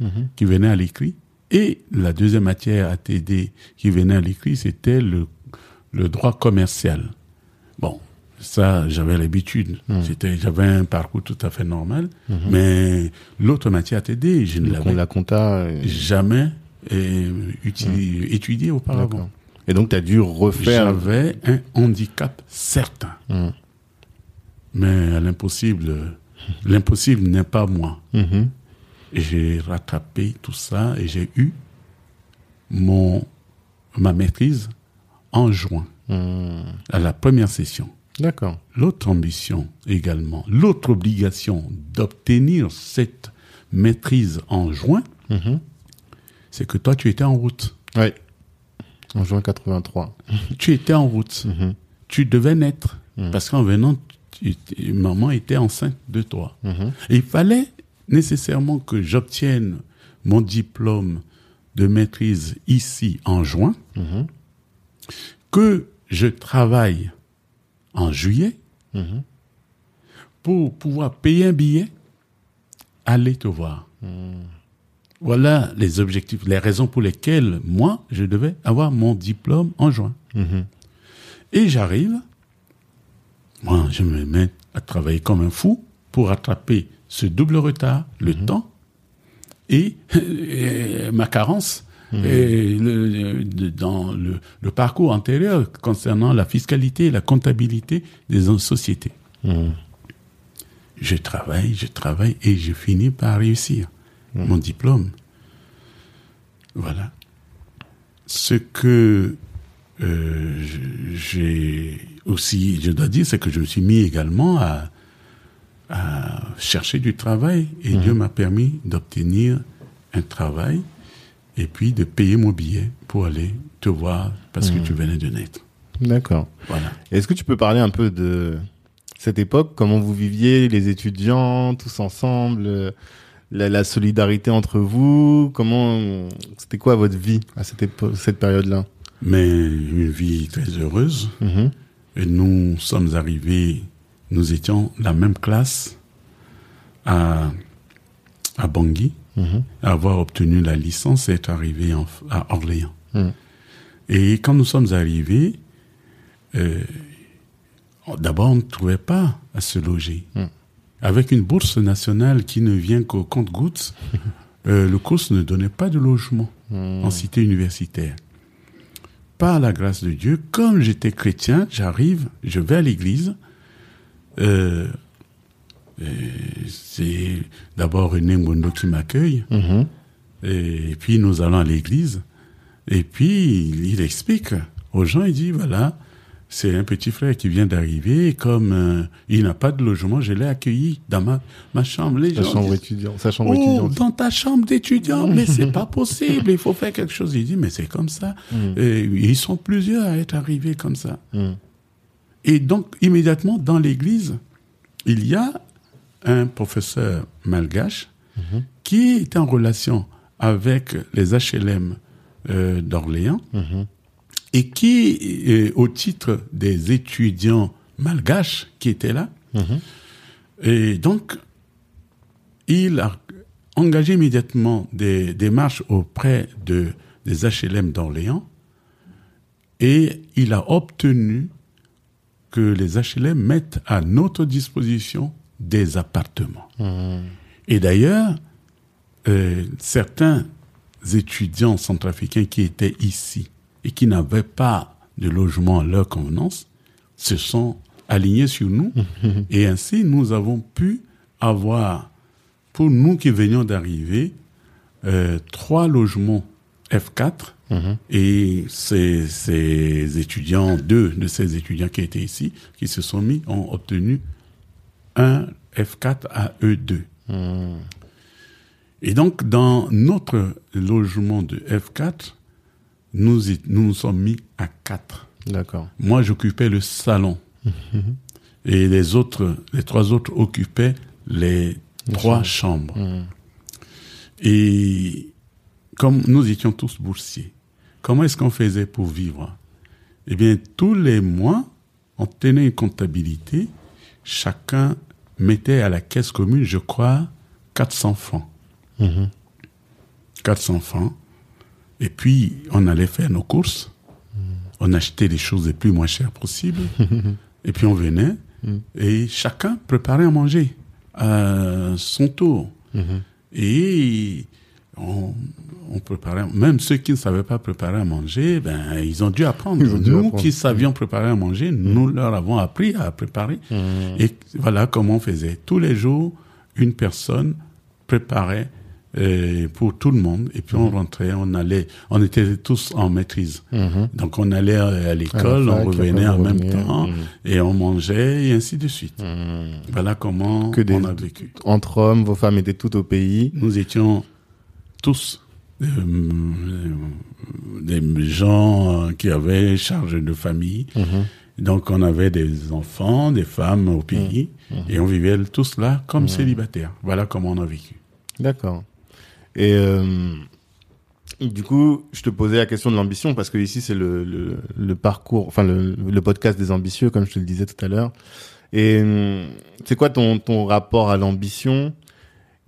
Speaker 1: Mhm.
Speaker 2: qui venait à l'écrit. Et la deuxième matière à t'aider qui venait à l'écrit, c'était le, le droit commercial. Bon, ça, j'avais l'habitude. C'était, j'avais un parcours tout à fait normal. Mais l'autre matière à t'aider, je ne l'avais
Speaker 1: la compta. euh,
Speaker 2: jamais euh, uti- étudié auparavant.
Speaker 1: Et donc, tu as dû refaire.
Speaker 2: J'avais un handicap certain. Mais à l'impossible, l'impossible n'est pas moi. Et j'ai rattrapé tout ça et j'ai eu mon, ma maîtrise en juin,
Speaker 1: Mhm.
Speaker 2: à la première session.
Speaker 1: D'accord.
Speaker 2: L'autre ambition également, l'autre obligation d'obtenir cette maîtrise en juin,
Speaker 1: Mhm.
Speaker 2: c'est que toi, tu étais en route.
Speaker 1: Ouais. En juin 83. <laughs>
Speaker 2: Tu étais en route.
Speaker 1: Mhm.
Speaker 2: Tu devais naître.
Speaker 1: Mhm.
Speaker 2: Parce qu'en venant, tu- maman était enceinte de toi.
Speaker 1: Mhm.
Speaker 2: Et il fallait nécessairement que j'obtienne mon diplôme de maîtrise ici en juin,
Speaker 1: Mhm.
Speaker 2: que je travaille en juillet
Speaker 1: Mhm.
Speaker 2: pour pouvoir payer un billet, aller te voir. Voilà les objectifs, les raisons pour lesquelles moi, je devais avoir mon diplôme en juin.
Speaker 1: Mhm.
Speaker 2: Et j'arrive, moi, je me mets à travailler comme un fou pour rattraper ce double retard, le temps et, <laughs> et ma carence et le- de- dans le, le parcours antérieur concernant la fiscalité et la comptabilité des sociétés.
Speaker 1: Mhm.
Speaker 2: Je travaille, je travaille et je finis par réussir mon diplôme. Voilà. Ce que euh, j'ai aussi, je dois dire, c'est que je me suis mis également à, à chercher du travail et Dieu m'a permis d'obtenir un travail et puis de payer mon billet pour aller te voir parce que tu venais de naître.
Speaker 1: D'accord.
Speaker 2: Voilà.
Speaker 1: Est-ce que tu peux parler un peu de cette époque, comment vous viviez, les étudiants, tous ensemble, euh, la, la solidarité entre vous, comment, c'était quoi votre vie à cette époque, cette période-là?
Speaker 2: Mais une vie très heureuse.
Speaker 1: Mhm.
Speaker 2: Et nous sommes arrivés, nous étions la même classe à, à Bangui,
Speaker 1: Mhm.
Speaker 2: avoir obtenu la licence et être arrivé en- à Orléans.
Speaker 1: Mhm.
Speaker 2: Et quand nous sommes arrivés, euh, d'abord on ne trouvait pas à se loger.
Speaker 1: Mhm.
Speaker 2: Avec une bourse nationale qui ne vient qu'au compte-gouttes, <laughs> euh, le cours ne donnait pas de logement en cité universitaire. Par la grâce de Dieu, comme j'étais chrétien, j'arrive, je vais à l'église. Euh, euh, c'est d'abord René Mbondo qui m'accueille.
Speaker 1: Mhm.
Speaker 2: Et puis nous allons à l'église. Et puis il explique aux gens, il dit, voilà, c'est un petit frère qui vient d'arriver. Comme euh, il n'a pas de logement, je l'ai accueilli dans ma, ma chambre. Les
Speaker 1: Sa
Speaker 2: gens
Speaker 1: chambre
Speaker 2: disent,
Speaker 1: étudiante. Sa chambre
Speaker 2: Oh,
Speaker 1: étudiante.
Speaker 2: dans ta chambre d'étudiant, mais c'est pas <laughs> possible, il faut faire quelque chose. Il dit, mais c'est comme ça.
Speaker 1: Mm.
Speaker 2: Et ils sont plusieurs à être arrivés comme ça.
Speaker 1: Mhm.
Speaker 2: Et donc, immédiatement, dans l'église, il y a un professeur malgache
Speaker 1: Mhm.
Speaker 2: qui est en relation avec les HLM euh, d'Orléans
Speaker 1: Mhm.
Speaker 2: et qui, euh, au titre des étudiants malgaches qui étaient là,
Speaker 1: Mhm.
Speaker 2: et donc, il a engagé immédiatement des démarches auprès de, des HLM d'Orléans et il a obtenu que les HLM mettent à notre disposition des appartements.
Speaker 1: Mhm.
Speaker 2: Et d'ailleurs, euh, certains étudiants centrafricains qui étaient ici et qui n'avaient pas de logement à leur convenance se sont alignés sur nous. <laughs> et ainsi, nous avons pu avoir, pour nous qui venions d'arriver, euh, trois logements F4
Speaker 1: Mhm.
Speaker 2: et ces, ces étudiants, deux de ces étudiants qui étaient ici, qui se sont mis, ont obtenu un F4 à E E2.
Speaker 1: Mhm.
Speaker 2: Et donc, dans notre logement de F4, nous y- nous, nous sommes mis à 4.
Speaker 1: D'accord.
Speaker 2: Moi, j'occupais le salon. Et les autres, les trois autres occupaient les trois chambres.
Speaker 1: Mhm.
Speaker 2: Et comme nous étions tous boursiers, comment est-ce qu'on faisait pour vivre? Eh bien, tous les mois, on tenait une comptabilité. Chacun mettait à la caisse commune, je crois, 400 francs.
Speaker 1: Mhm.
Speaker 2: 400 francs. Et puis, on allait faire nos courses. On achetait les choses les plus moins chères possibles. <laughs> et puis, on venait. Et chacun préparait à manger à son tour.
Speaker 1: Mhm.
Speaker 2: Et on préparait, même ceux qui ne savaient pas préparer à manger, ben, ils ont dû apprendre.
Speaker 1: Ils ont dû
Speaker 2: nous
Speaker 1: apprendre.
Speaker 2: qui savions préparer à manger, nous leur avons appris à préparer. Et voilà comment on faisait. Tous les jours, une personne préparait euh, pour tout le monde. Et puis on rentrait, on allait, on était tous en maîtrise.
Speaker 1: Mhm.
Speaker 2: Donc on allait à l'école, on revenait en même temps, et on mangeait, et ainsi de suite. Voilà comment
Speaker 1: Que des-
Speaker 2: on a vécu.
Speaker 1: Entre hommes, vos femmes étaient toutes au pays.
Speaker 2: Nous étions tous euh, des gens euh, qui avaient charge de famille.
Speaker 1: Mhm.
Speaker 2: Donc on avait des enfants, des femmes au pays, et on vivait tous là comme célibataires. Voilà comment on a vécu.
Speaker 1: D'accord. Et euh, du coup, je te posais la question de l'ambition parce que ici c'est le, le, le parcours, enfin le, le podcast des ambitieux, comme je te le disais tout à l'heure. Et euh, c'est quoi ton, ton rapport à l'ambition?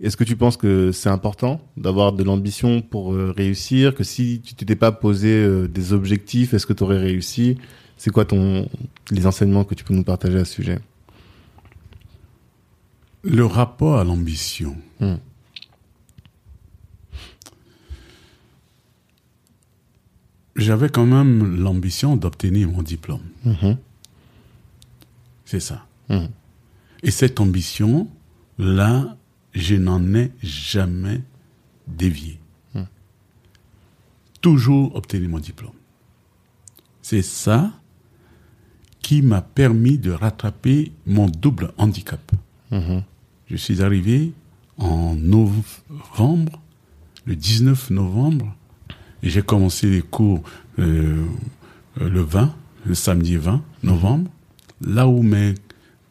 Speaker 1: Est-ce que tu penses que c'est important d'avoir de l'ambition pour euh, réussir Que si tu t'étais pas posé euh, des objectifs, est-ce que tu aurais réussi? C'est quoi ton les enseignements que tu peux nous partager à ce sujet?
Speaker 2: Le rapport à l'ambition.
Speaker 1: Hmm.
Speaker 2: J'avais quand même l'ambition d'obtenir mon diplôme.
Speaker 1: Mhm.
Speaker 2: C'est ça.
Speaker 1: Mhm.
Speaker 2: Et cette ambition, là, je n'en ai jamais dévié.
Speaker 1: Hmm.
Speaker 2: Toujours obtenir mon diplôme. C'est ça qui m'a permis de rattraper mon double handicap.
Speaker 1: Mhm.
Speaker 2: Je suis arrivé en novembre, le 19 novembre, et j'ai commencé les cours euh, le 20, le samedi 20 novembre, là où mes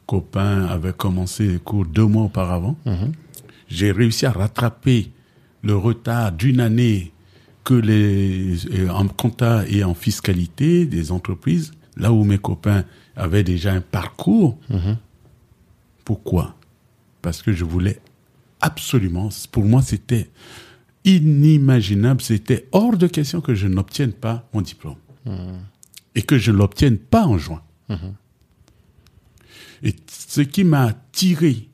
Speaker 2: copains avaient commencé les cours deux mois auparavant.
Speaker 1: Mhm.
Speaker 2: J'ai réussi à rattraper le retard d'une année que les euh, en compta et en fiscalité des entreprises, là où mes copains avaient déjà un parcours.
Speaker 1: Mhm.
Speaker 2: Pourquoi? Parce que je voulais absolument, pour moi c'était inimaginable, c'était hors de question que je n'obtienne pas mon diplôme. Et que je ne l'obtienne pas en juin. Et ce qui m'a tiré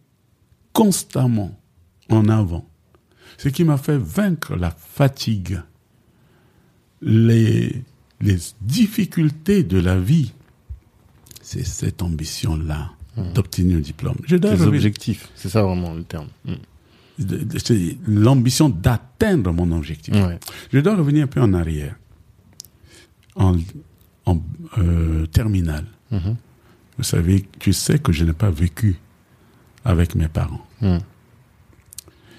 Speaker 2: constamment en avant, ce qui m'a fait vaincre la fatigue, les, les difficultés de la vie, c'est cette ambition-là d'obtenir un diplôme. Je dois
Speaker 1: Tes
Speaker 2: revenir-
Speaker 1: objectifs, c'est ça vraiment le terme. Mm.
Speaker 2: de- c'est l'ambition d'atteindre mon objectif.
Speaker 1: Ouais.
Speaker 2: Je dois revenir un peu en arrière. En, en euh, terminale,
Speaker 1: Mhm.
Speaker 2: vous savez, tu sais que je n'ai pas vécu avec mes parents.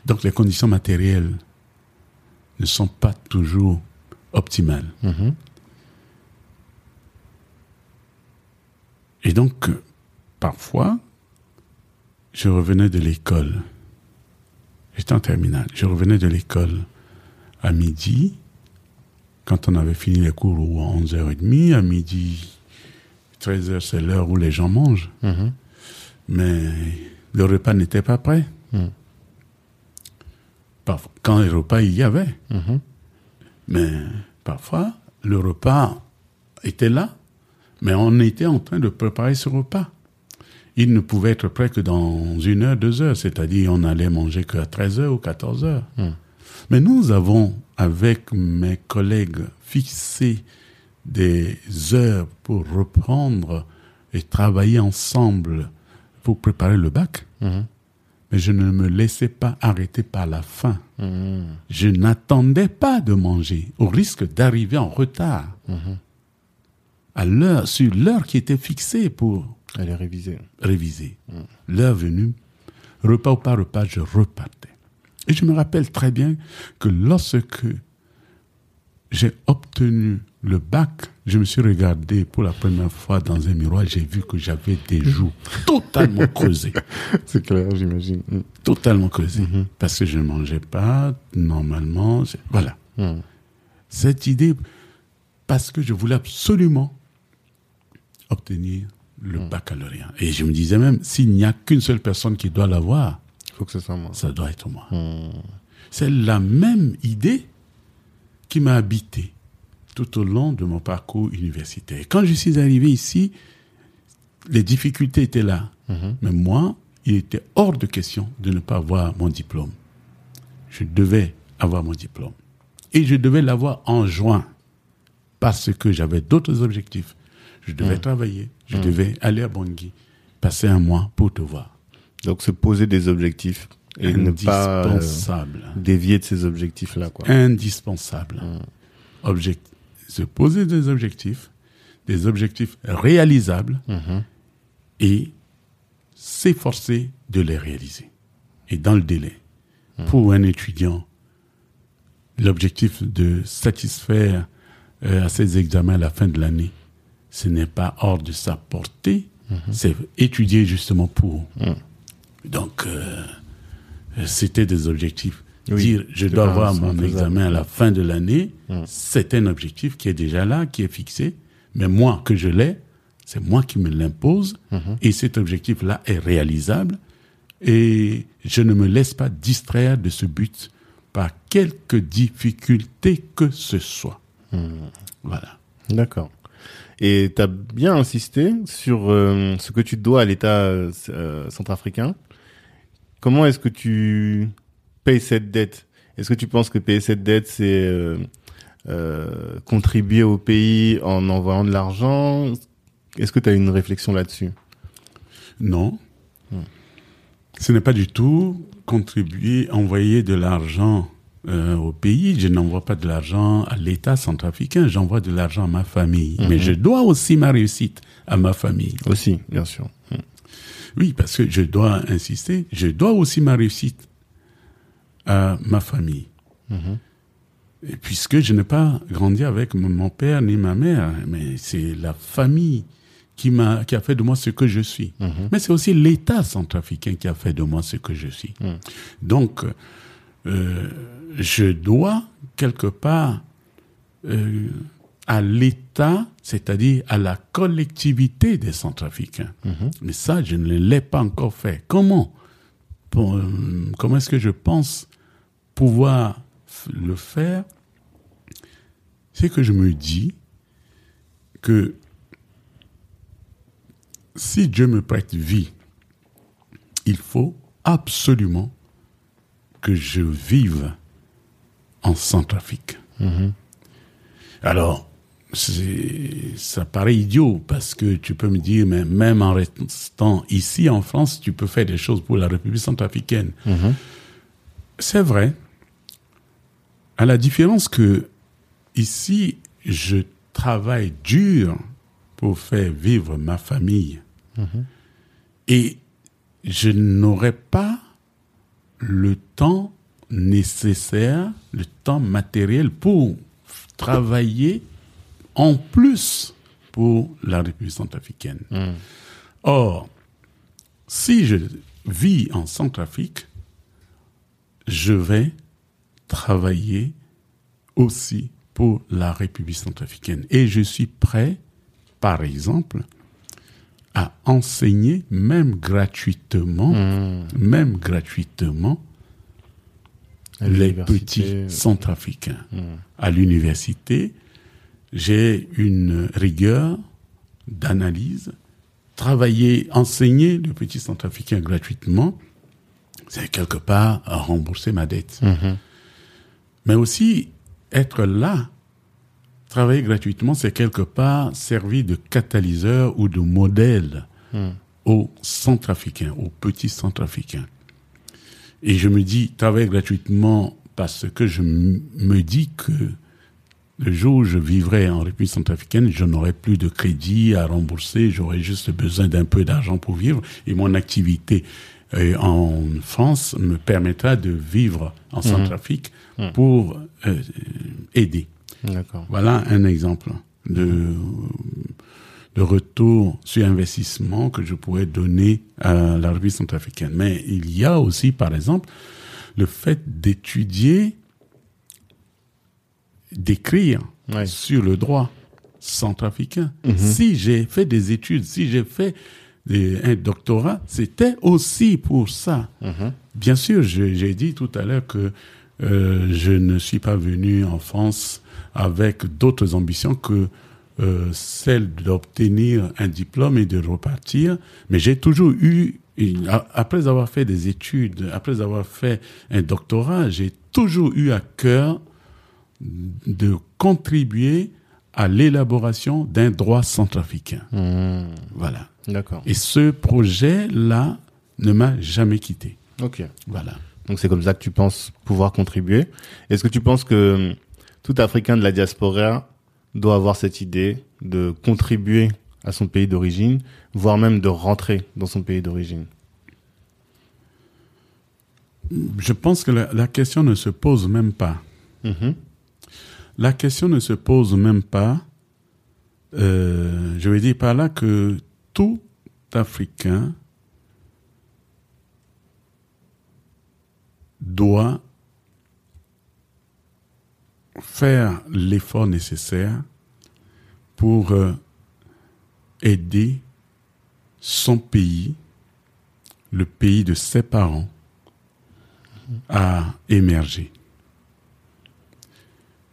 Speaker 2: Donc les conditions matérielles ne sont pas toujours optimales.
Speaker 1: Mhm.
Speaker 2: Et donc, euh, parfois, je revenais de l'école. J'étais en terminale. Je revenais de l'école à midi, quand on avait fini les cours ou à 11h30, à midi, 13h, c'est l'heure où les gens mangent.
Speaker 1: Mhm.
Speaker 2: Mais le repas n'était pas prêt.
Speaker 1: Mm.
Speaker 2: Parfois, quand le repas il y avait,
Speaker 1: Mhm.
Speaker 2: mais parfois le repas était là, mais on était en train de préparer ce repas. Il ne pouvait être prêt que dans une heure, deux heures, c'est-à-dire on allait manger qu'à 13 heures ou 14 heures.
Speaker 1: Mm.
Speaker 2: Mais nous avons, avec mes collègues, fixé des heures pour reprendre et travailler ensemble pour préparer le bac.
Speaker 1: Mhm.
Speaker 2: Mais je ne me laissais pas arrêter par la faim.
Speaker 1: Mhm.
Speaker 2: Je n'attendais pas de manger, au risque d'arriver en retard.
Speaker 1: Mhm.
Speaker 2: À l'heure, sur l'heure qui était fixée pour
Speaker 1: Elle est révisée.
Speaker 2: réviser. L'heure venue, repas ou pas repas, je repartais. Et je me rappelle très bien que lorsque j'ai obtenu le bac, je me suis regardé pour la première fois dans un miroir, j'ai vu que j'avais des joues totalement <laughs> creusées.
Speaker 1: C'est clair, j'imagine. Mm.
Speaker 2: Totalement creusées. Parce que je ne mangeais pas normalement. Voilà.
Speaker 1: Mm.
Speaker 2: Cette idée, parce que je voulais absolument obtenir le baccalauréat. Et je me disais même, s'il n'y a qu'une seule personne qui doit l'avoir,
Speaker 1: Il faut que ce soit moi.
Speaker 2: ça doit être moi.
Speaker 1: Mm.
Speaker 2: C'est la même idée qui m'a habité tout au long de mon parcours universitaire. Quand je suis arrivé ici, les difficultés étaient là.
Speaker 1: Mhm.
Speaker 2: Mais moi, il était hors de question de ne pas avoir mon diplôme. Je devais avoir mon diplôme. Et je devais l'avoir en juin. Parce que j'avais d'autres objectifs. Je devais travailler. Je devais aller à Bangui. Passer un mois pour te voir.
Speaker 1: Donc se poser des objectifs et ne pas euh, dévier de ces objectifs-là.
Speaker 2: Indispensable. Object- se poser des objectifs, des objectifs réalisables
Speaker 1: Mhm.
Speaker 2: et s'efforcer de les réaliser. Et dans le délai. Pour un étudiant, l'objectif de satisfaire euh, à ses examens à la fin de l'année, ce n'est pas hors de sa portée, c'est étudier justement pour. Donc, euh, euh, c'était des objectifs.
Speaker 1: Oui,
Speaker 2: Dire, je dois avoir mon examen à la fin de l'année, c'est un objectif qui est déjà là, qui est fixé. Mais moi, que je l'ai, c'est moi qui me l'impose. Et cet objectif-là est réalisable. Et je ne me laisse pas distraire de ce but par quelque difficulté que ce soit. Voilà.
Speaker 1: D'accord. Et tu as bien insisté sur euh, ce que tu dois à l'État euh, centrafricain. Comment est-ce que tu payes cette dette Est-ce que tu penses que payer cette dette, c'est euh, euh, contribuer au pays en envoyant de l'argent? Est-ce que tu as une réflexion là-dessus?
Speaker 2: Non. Ce n'est pas du tout contribuer, envoyer de l'argent euh, au pays. Je n'envoie pas de l'argent à l'État centrafricain, j'envoie de l'argent à ma famille. Mais je dois aussi ma réussite à ma famille.
Speaker 1: Aussi, bien sûr.
Speaker 2: Oui, parce que je dois insister, je dois aussi ma réussite à ma famille. Et puisque je n'ai pas grandi avec mon père ni ma mère, mais c'est la famille qui m'a qui a fait de moi ce que je suis. Mais c'est aussi l'État centrafricain qui a fait de moi ce que je suis. Donc, euh, je dois quelque part euh, à l'État, c'est-à-dire à la collectivité des centrafricains. Mais ça, je ne l'ai pas encore fait. Comment? Pour, euh, Comment est-ce que je pense pouvoir le faire C'est que je me dis que si Dieu me prête vie, il faut absolument que je vive en Centrafrique. Alors, c'est- ça paraît idiot parce que tu peux me dire, mais même en restant ici en France, tu peux faire des choses pour la République centrafricaine. C'est vrai. À la différence que ici, je travaille dur pour faire vivre ma famille. Et je n'aurai pas le temps nécessaire, le temps matériel pour travailler en plus pour la République centrafricaine. Or, si je vis en Centrafrique, je vais travailler aussi pour la République centrafricaine. Et je suis prêt, par exemple, à enseigner même gratuitement, même gratuitement, les petits centrafricains. À l'université, j'ai une rigueur d'analyse. Travailler, enseigner le petit centrafricain gratuitement, c'est quelque part à rembourser ma dette. Mais aussi, être là, travailler gratuitement, c'est quelque part servir de catalyseur ou de modèle aux centrafricains, aux petits centrafricains. Et je me dis, travailler gratuitement parce que je me dis que le jour où je vivrai en République centrafricaine, je n'aurai plus de crédit à rembourser, j'aurai juste besoin d'un peu d'argent pour vivre et mon activité euh, en France me permettra de vivre en Centrafrique pour euh, aider. Voilà un exemple de, de retour sur investissement que je pourrais donner à la République centrafricaine. Mais il y a aussi, par exemple, le fait d'étudier, d'écrire sur le droit centrafricain. Si j'ai fait des études, si j'ai fait des- un doctorat, c'était aussi pour ça. Bien sûr, j'ai dit tout à l'heure que euh, je ne suis pas venu en France avec d'autres ambitions que euh, celle d'obtenir un diplôme et de repartir, mais j'ai toujours eu, après avoir fait des études, après avoir fait un doctorat, j'ai toujours eu à cœur de contribuer à l'élaboration d'un droit centrafricain.
Speaker 1: Mmh.
Speaker 2: Voilà.
Speaker 1: D'accord.
Speaker 2: Et ce projet-là ne m'a jamais quitté.
Speaker 1: Ok.
Speaker 2: Voilà.
Speaker 1: Donc c'est comme ça que tu penses pouvoir contribuer. Est-ce que tu penses que hum, tout Africain de la diaspora doit avoir cette idée de contribuer à son pays d'origine, voire même de rentrer dans son pays d'origine?
Speaker 2: Je pense que la, la question ne se pose même pas. La question ne se pose même pas. Euh, je veux dire par là que tout Africain doit faire l'effort nécessaire pour euh, aider son pays, le pays de ses parents, à émerger.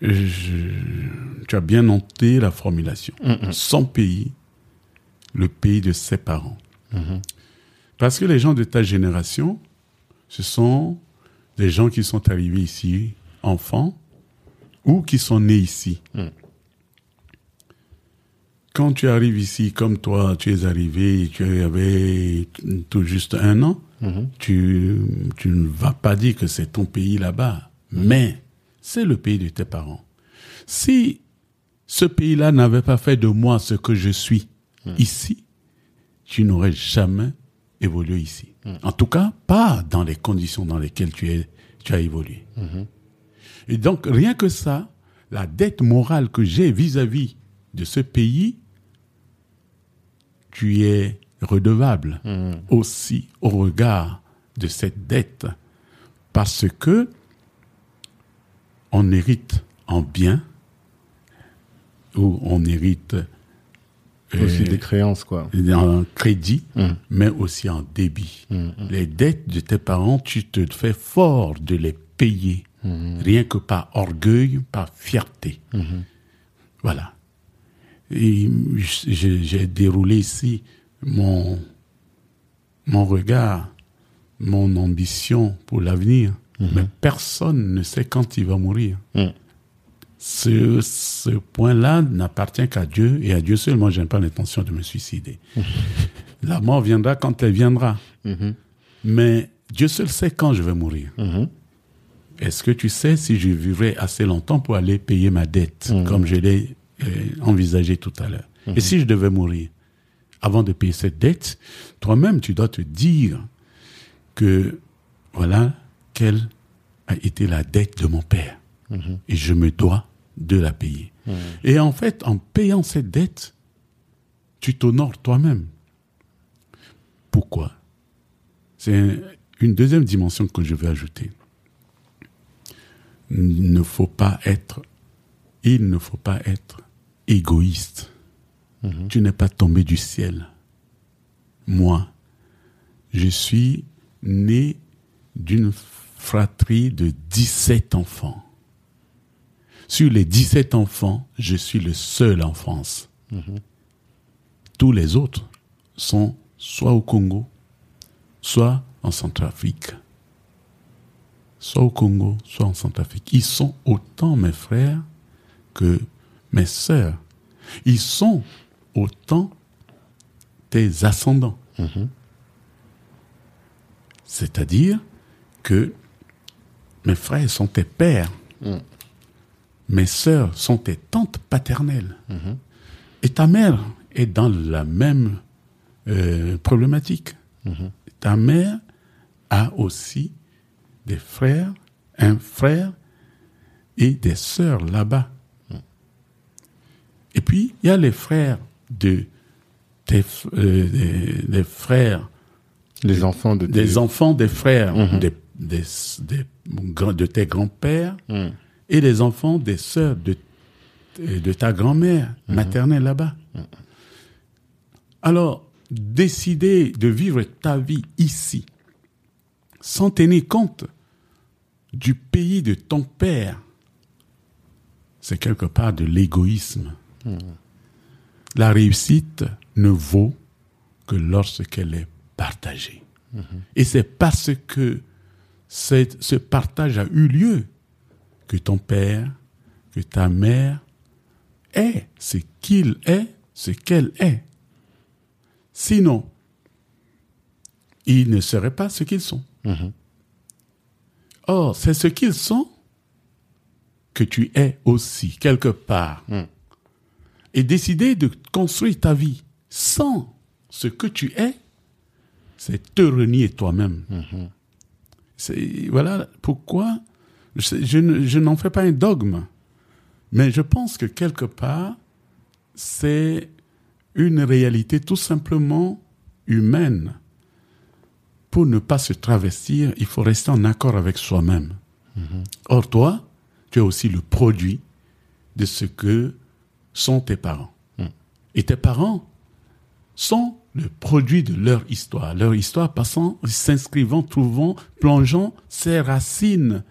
Speaker 2: Je- tu as bien noté la formulation. Son pays, le pays de ses parents. Parce que les gens de ta génération, ce sont des gens qui sont arrivés ici enfants ou qui sont nés ici. Quand tu arrives ici, comme toi, tu es arrivé, tu avais tout juste un an, tu, tu ne vas pas dire que c'est ton pays là-bas, mais c'est le pays de tes parents. Si ce pays-là n'avait pas fait de moi ce que je suis ici, tu n'aurais jamais évolué ici. En tout cas, pas dans les conditions dans lesquelles tu, es, tu as évolué. Et donc, rien que ça, la dette morale que j'ai vis-à-vis de ce pays, tu es redevable aussi au regard de cette dette parce que on hérite en bien où on hérite
Speaker 1: Aussi
Speaker 2: euh,
Speaker 1: des créances, quoi.
Speaker 2: en crédit,
Speaker 1: Mm.
Speaker 2: mais aussi en débit.
Speaker 1: Mm, mm.
Speaker 2: Les dettes de tes parents, tu te fais fort de les payer, rien que par orgueil, par fierté. Voilà. Et j'ai j'ai déroulé ici mon, mon regard, mon ambition pour l'avenir. Mais personne ne sait quand il va mourir. Ce, ce point-là n'appartient qu'à Dieu et à Dieu seul. Moi, je n'ai pas l'intention de me suicider. <laughs> La mort viendra quand elle viendra.
Speaker 1: Mhm.
Speaker 2: Mais Dieu seul sait quand je vais mourir.
Speaker 1: Mhm.
Speaker 2: Est-ce que tu sais si je vivrai assez longtemps pour aller payer ma dette, comme je l'ai euh, envisagé tout à l'heure? Et si je devais mourir, avant de payer cette dette, toi-même, tu dois te dire que, voilà, quelle a été la dette de mon père. Et je me dois de la payer. Et en fait, en payant cette dette, tu t'honores toi-même. Pourquoi? C'est un- une deuxième dimension que je vais ajouter. Il ne faut pas être, il ne faut pas être égoïste. Tu n'es pas tombé du ciel. Moi, je suis né d'une fratrie de 17 enfants. Sur les 17 enfants, je suis le seul en France. Tous les autres sont soit au Congo, soit en Centrafrique. Soit au Congo, soit en Centrafrique. Ils sont autant mes frères que mes sœurs. Ils sont autant tes ascendants. C'est-à-dire que mes frères sont tes pères. Mes sœurs sont tes tantes paternelles. Et ta mère est dans la même euh, problématique. Ta mère a aussi des frères, un frère et des sœurs là-bas. Et puis, il y a les frères de tes, euh, des, des frères,
Speaker 1: Les enfants de
Speaker 2: des enfants des frères des, des, de tes grands-pères. Et les enfants des sœurs de, de ta grand-mère maternelle là-bas. Alors, décider de vivre ta vie ici, sans tenir compte du pays de ton père, c'est quelque part de l'égoïsme. La réussite ne vaut que lorsqu'elle est partagée. Et c'est parce que ce partage a eu lieu que ton père, que ta mère est ce qu'il est, ce qu'elle est. Sinon, ils ne seraient pas ce qu'ils sont. Or, c'est ce qu'ils sont que tu es aussi, quelque part. Et décider de construire ta vie sans ce que tu es, c'est te renier toi-même. C'est- Voilà pourquoi je, je ne- je n'en fais pas un dogme. Mais je pense que quelque part, c'est une réalité tout simplement humaine. Pour ne pas se travestir, il faut rester en accord avec soi-même. Or, toi, tu es aussi le produit de ce que sont tes parents. Et tes parents sont le produit de leur histoire. Leur histoire passant, s'inscrivant, trouvant, plongeant ses racines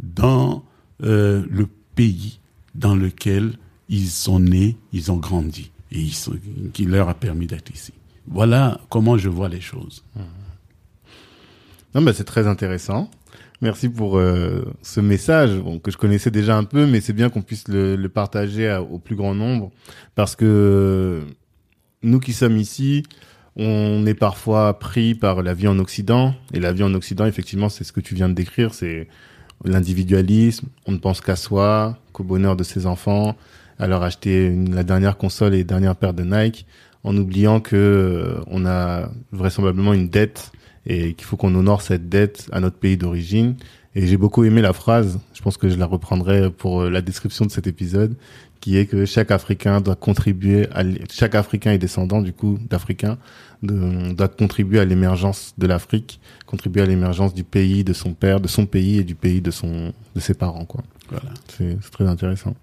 Speaker 2: dans euh, le pays dans lequel ils sont nés, ils ont grandi et ils sont- qui leur a permis d'être ici. Voilà comment je vois les choses.
Speaker 1: Non, bah, c'est très intéressant. Merci pour euh, ce message bon, que je connaissais déjà un peu, mais c'est bien qu'on puisse le, le partager à- au plus grand nombre parce que nous qui sommes ici, on est parfois pris par la vie en Occident et la vie en Occident, effectivement, c'est ce que tu viens de décrire, c'est l'individualisme. On ne pense qu'à soi, qu'au bonheur de ses enfants, à leur acheter la dernière console et dernière paire de Nike, en oubliant que euh, on a vraisemblablement une dette et qu'il faut qu'on honore cette dette à notre pays d'origine. Et j'ai beaucoup aimé la phrase, je pense que je la reprendrai pour euh, la description de cet épisode, qui est que chaque Africain doit contribuer, à chaque Africain et descendant du coup d'Africains doit contribuer à l'émergence de l'Afrique, contribuer à l'émergence du pays de son père, de son pays et du pays de son de ses parents quoi.
Speaker 2: Voilà.
Speaker 1: C'est très intéressant.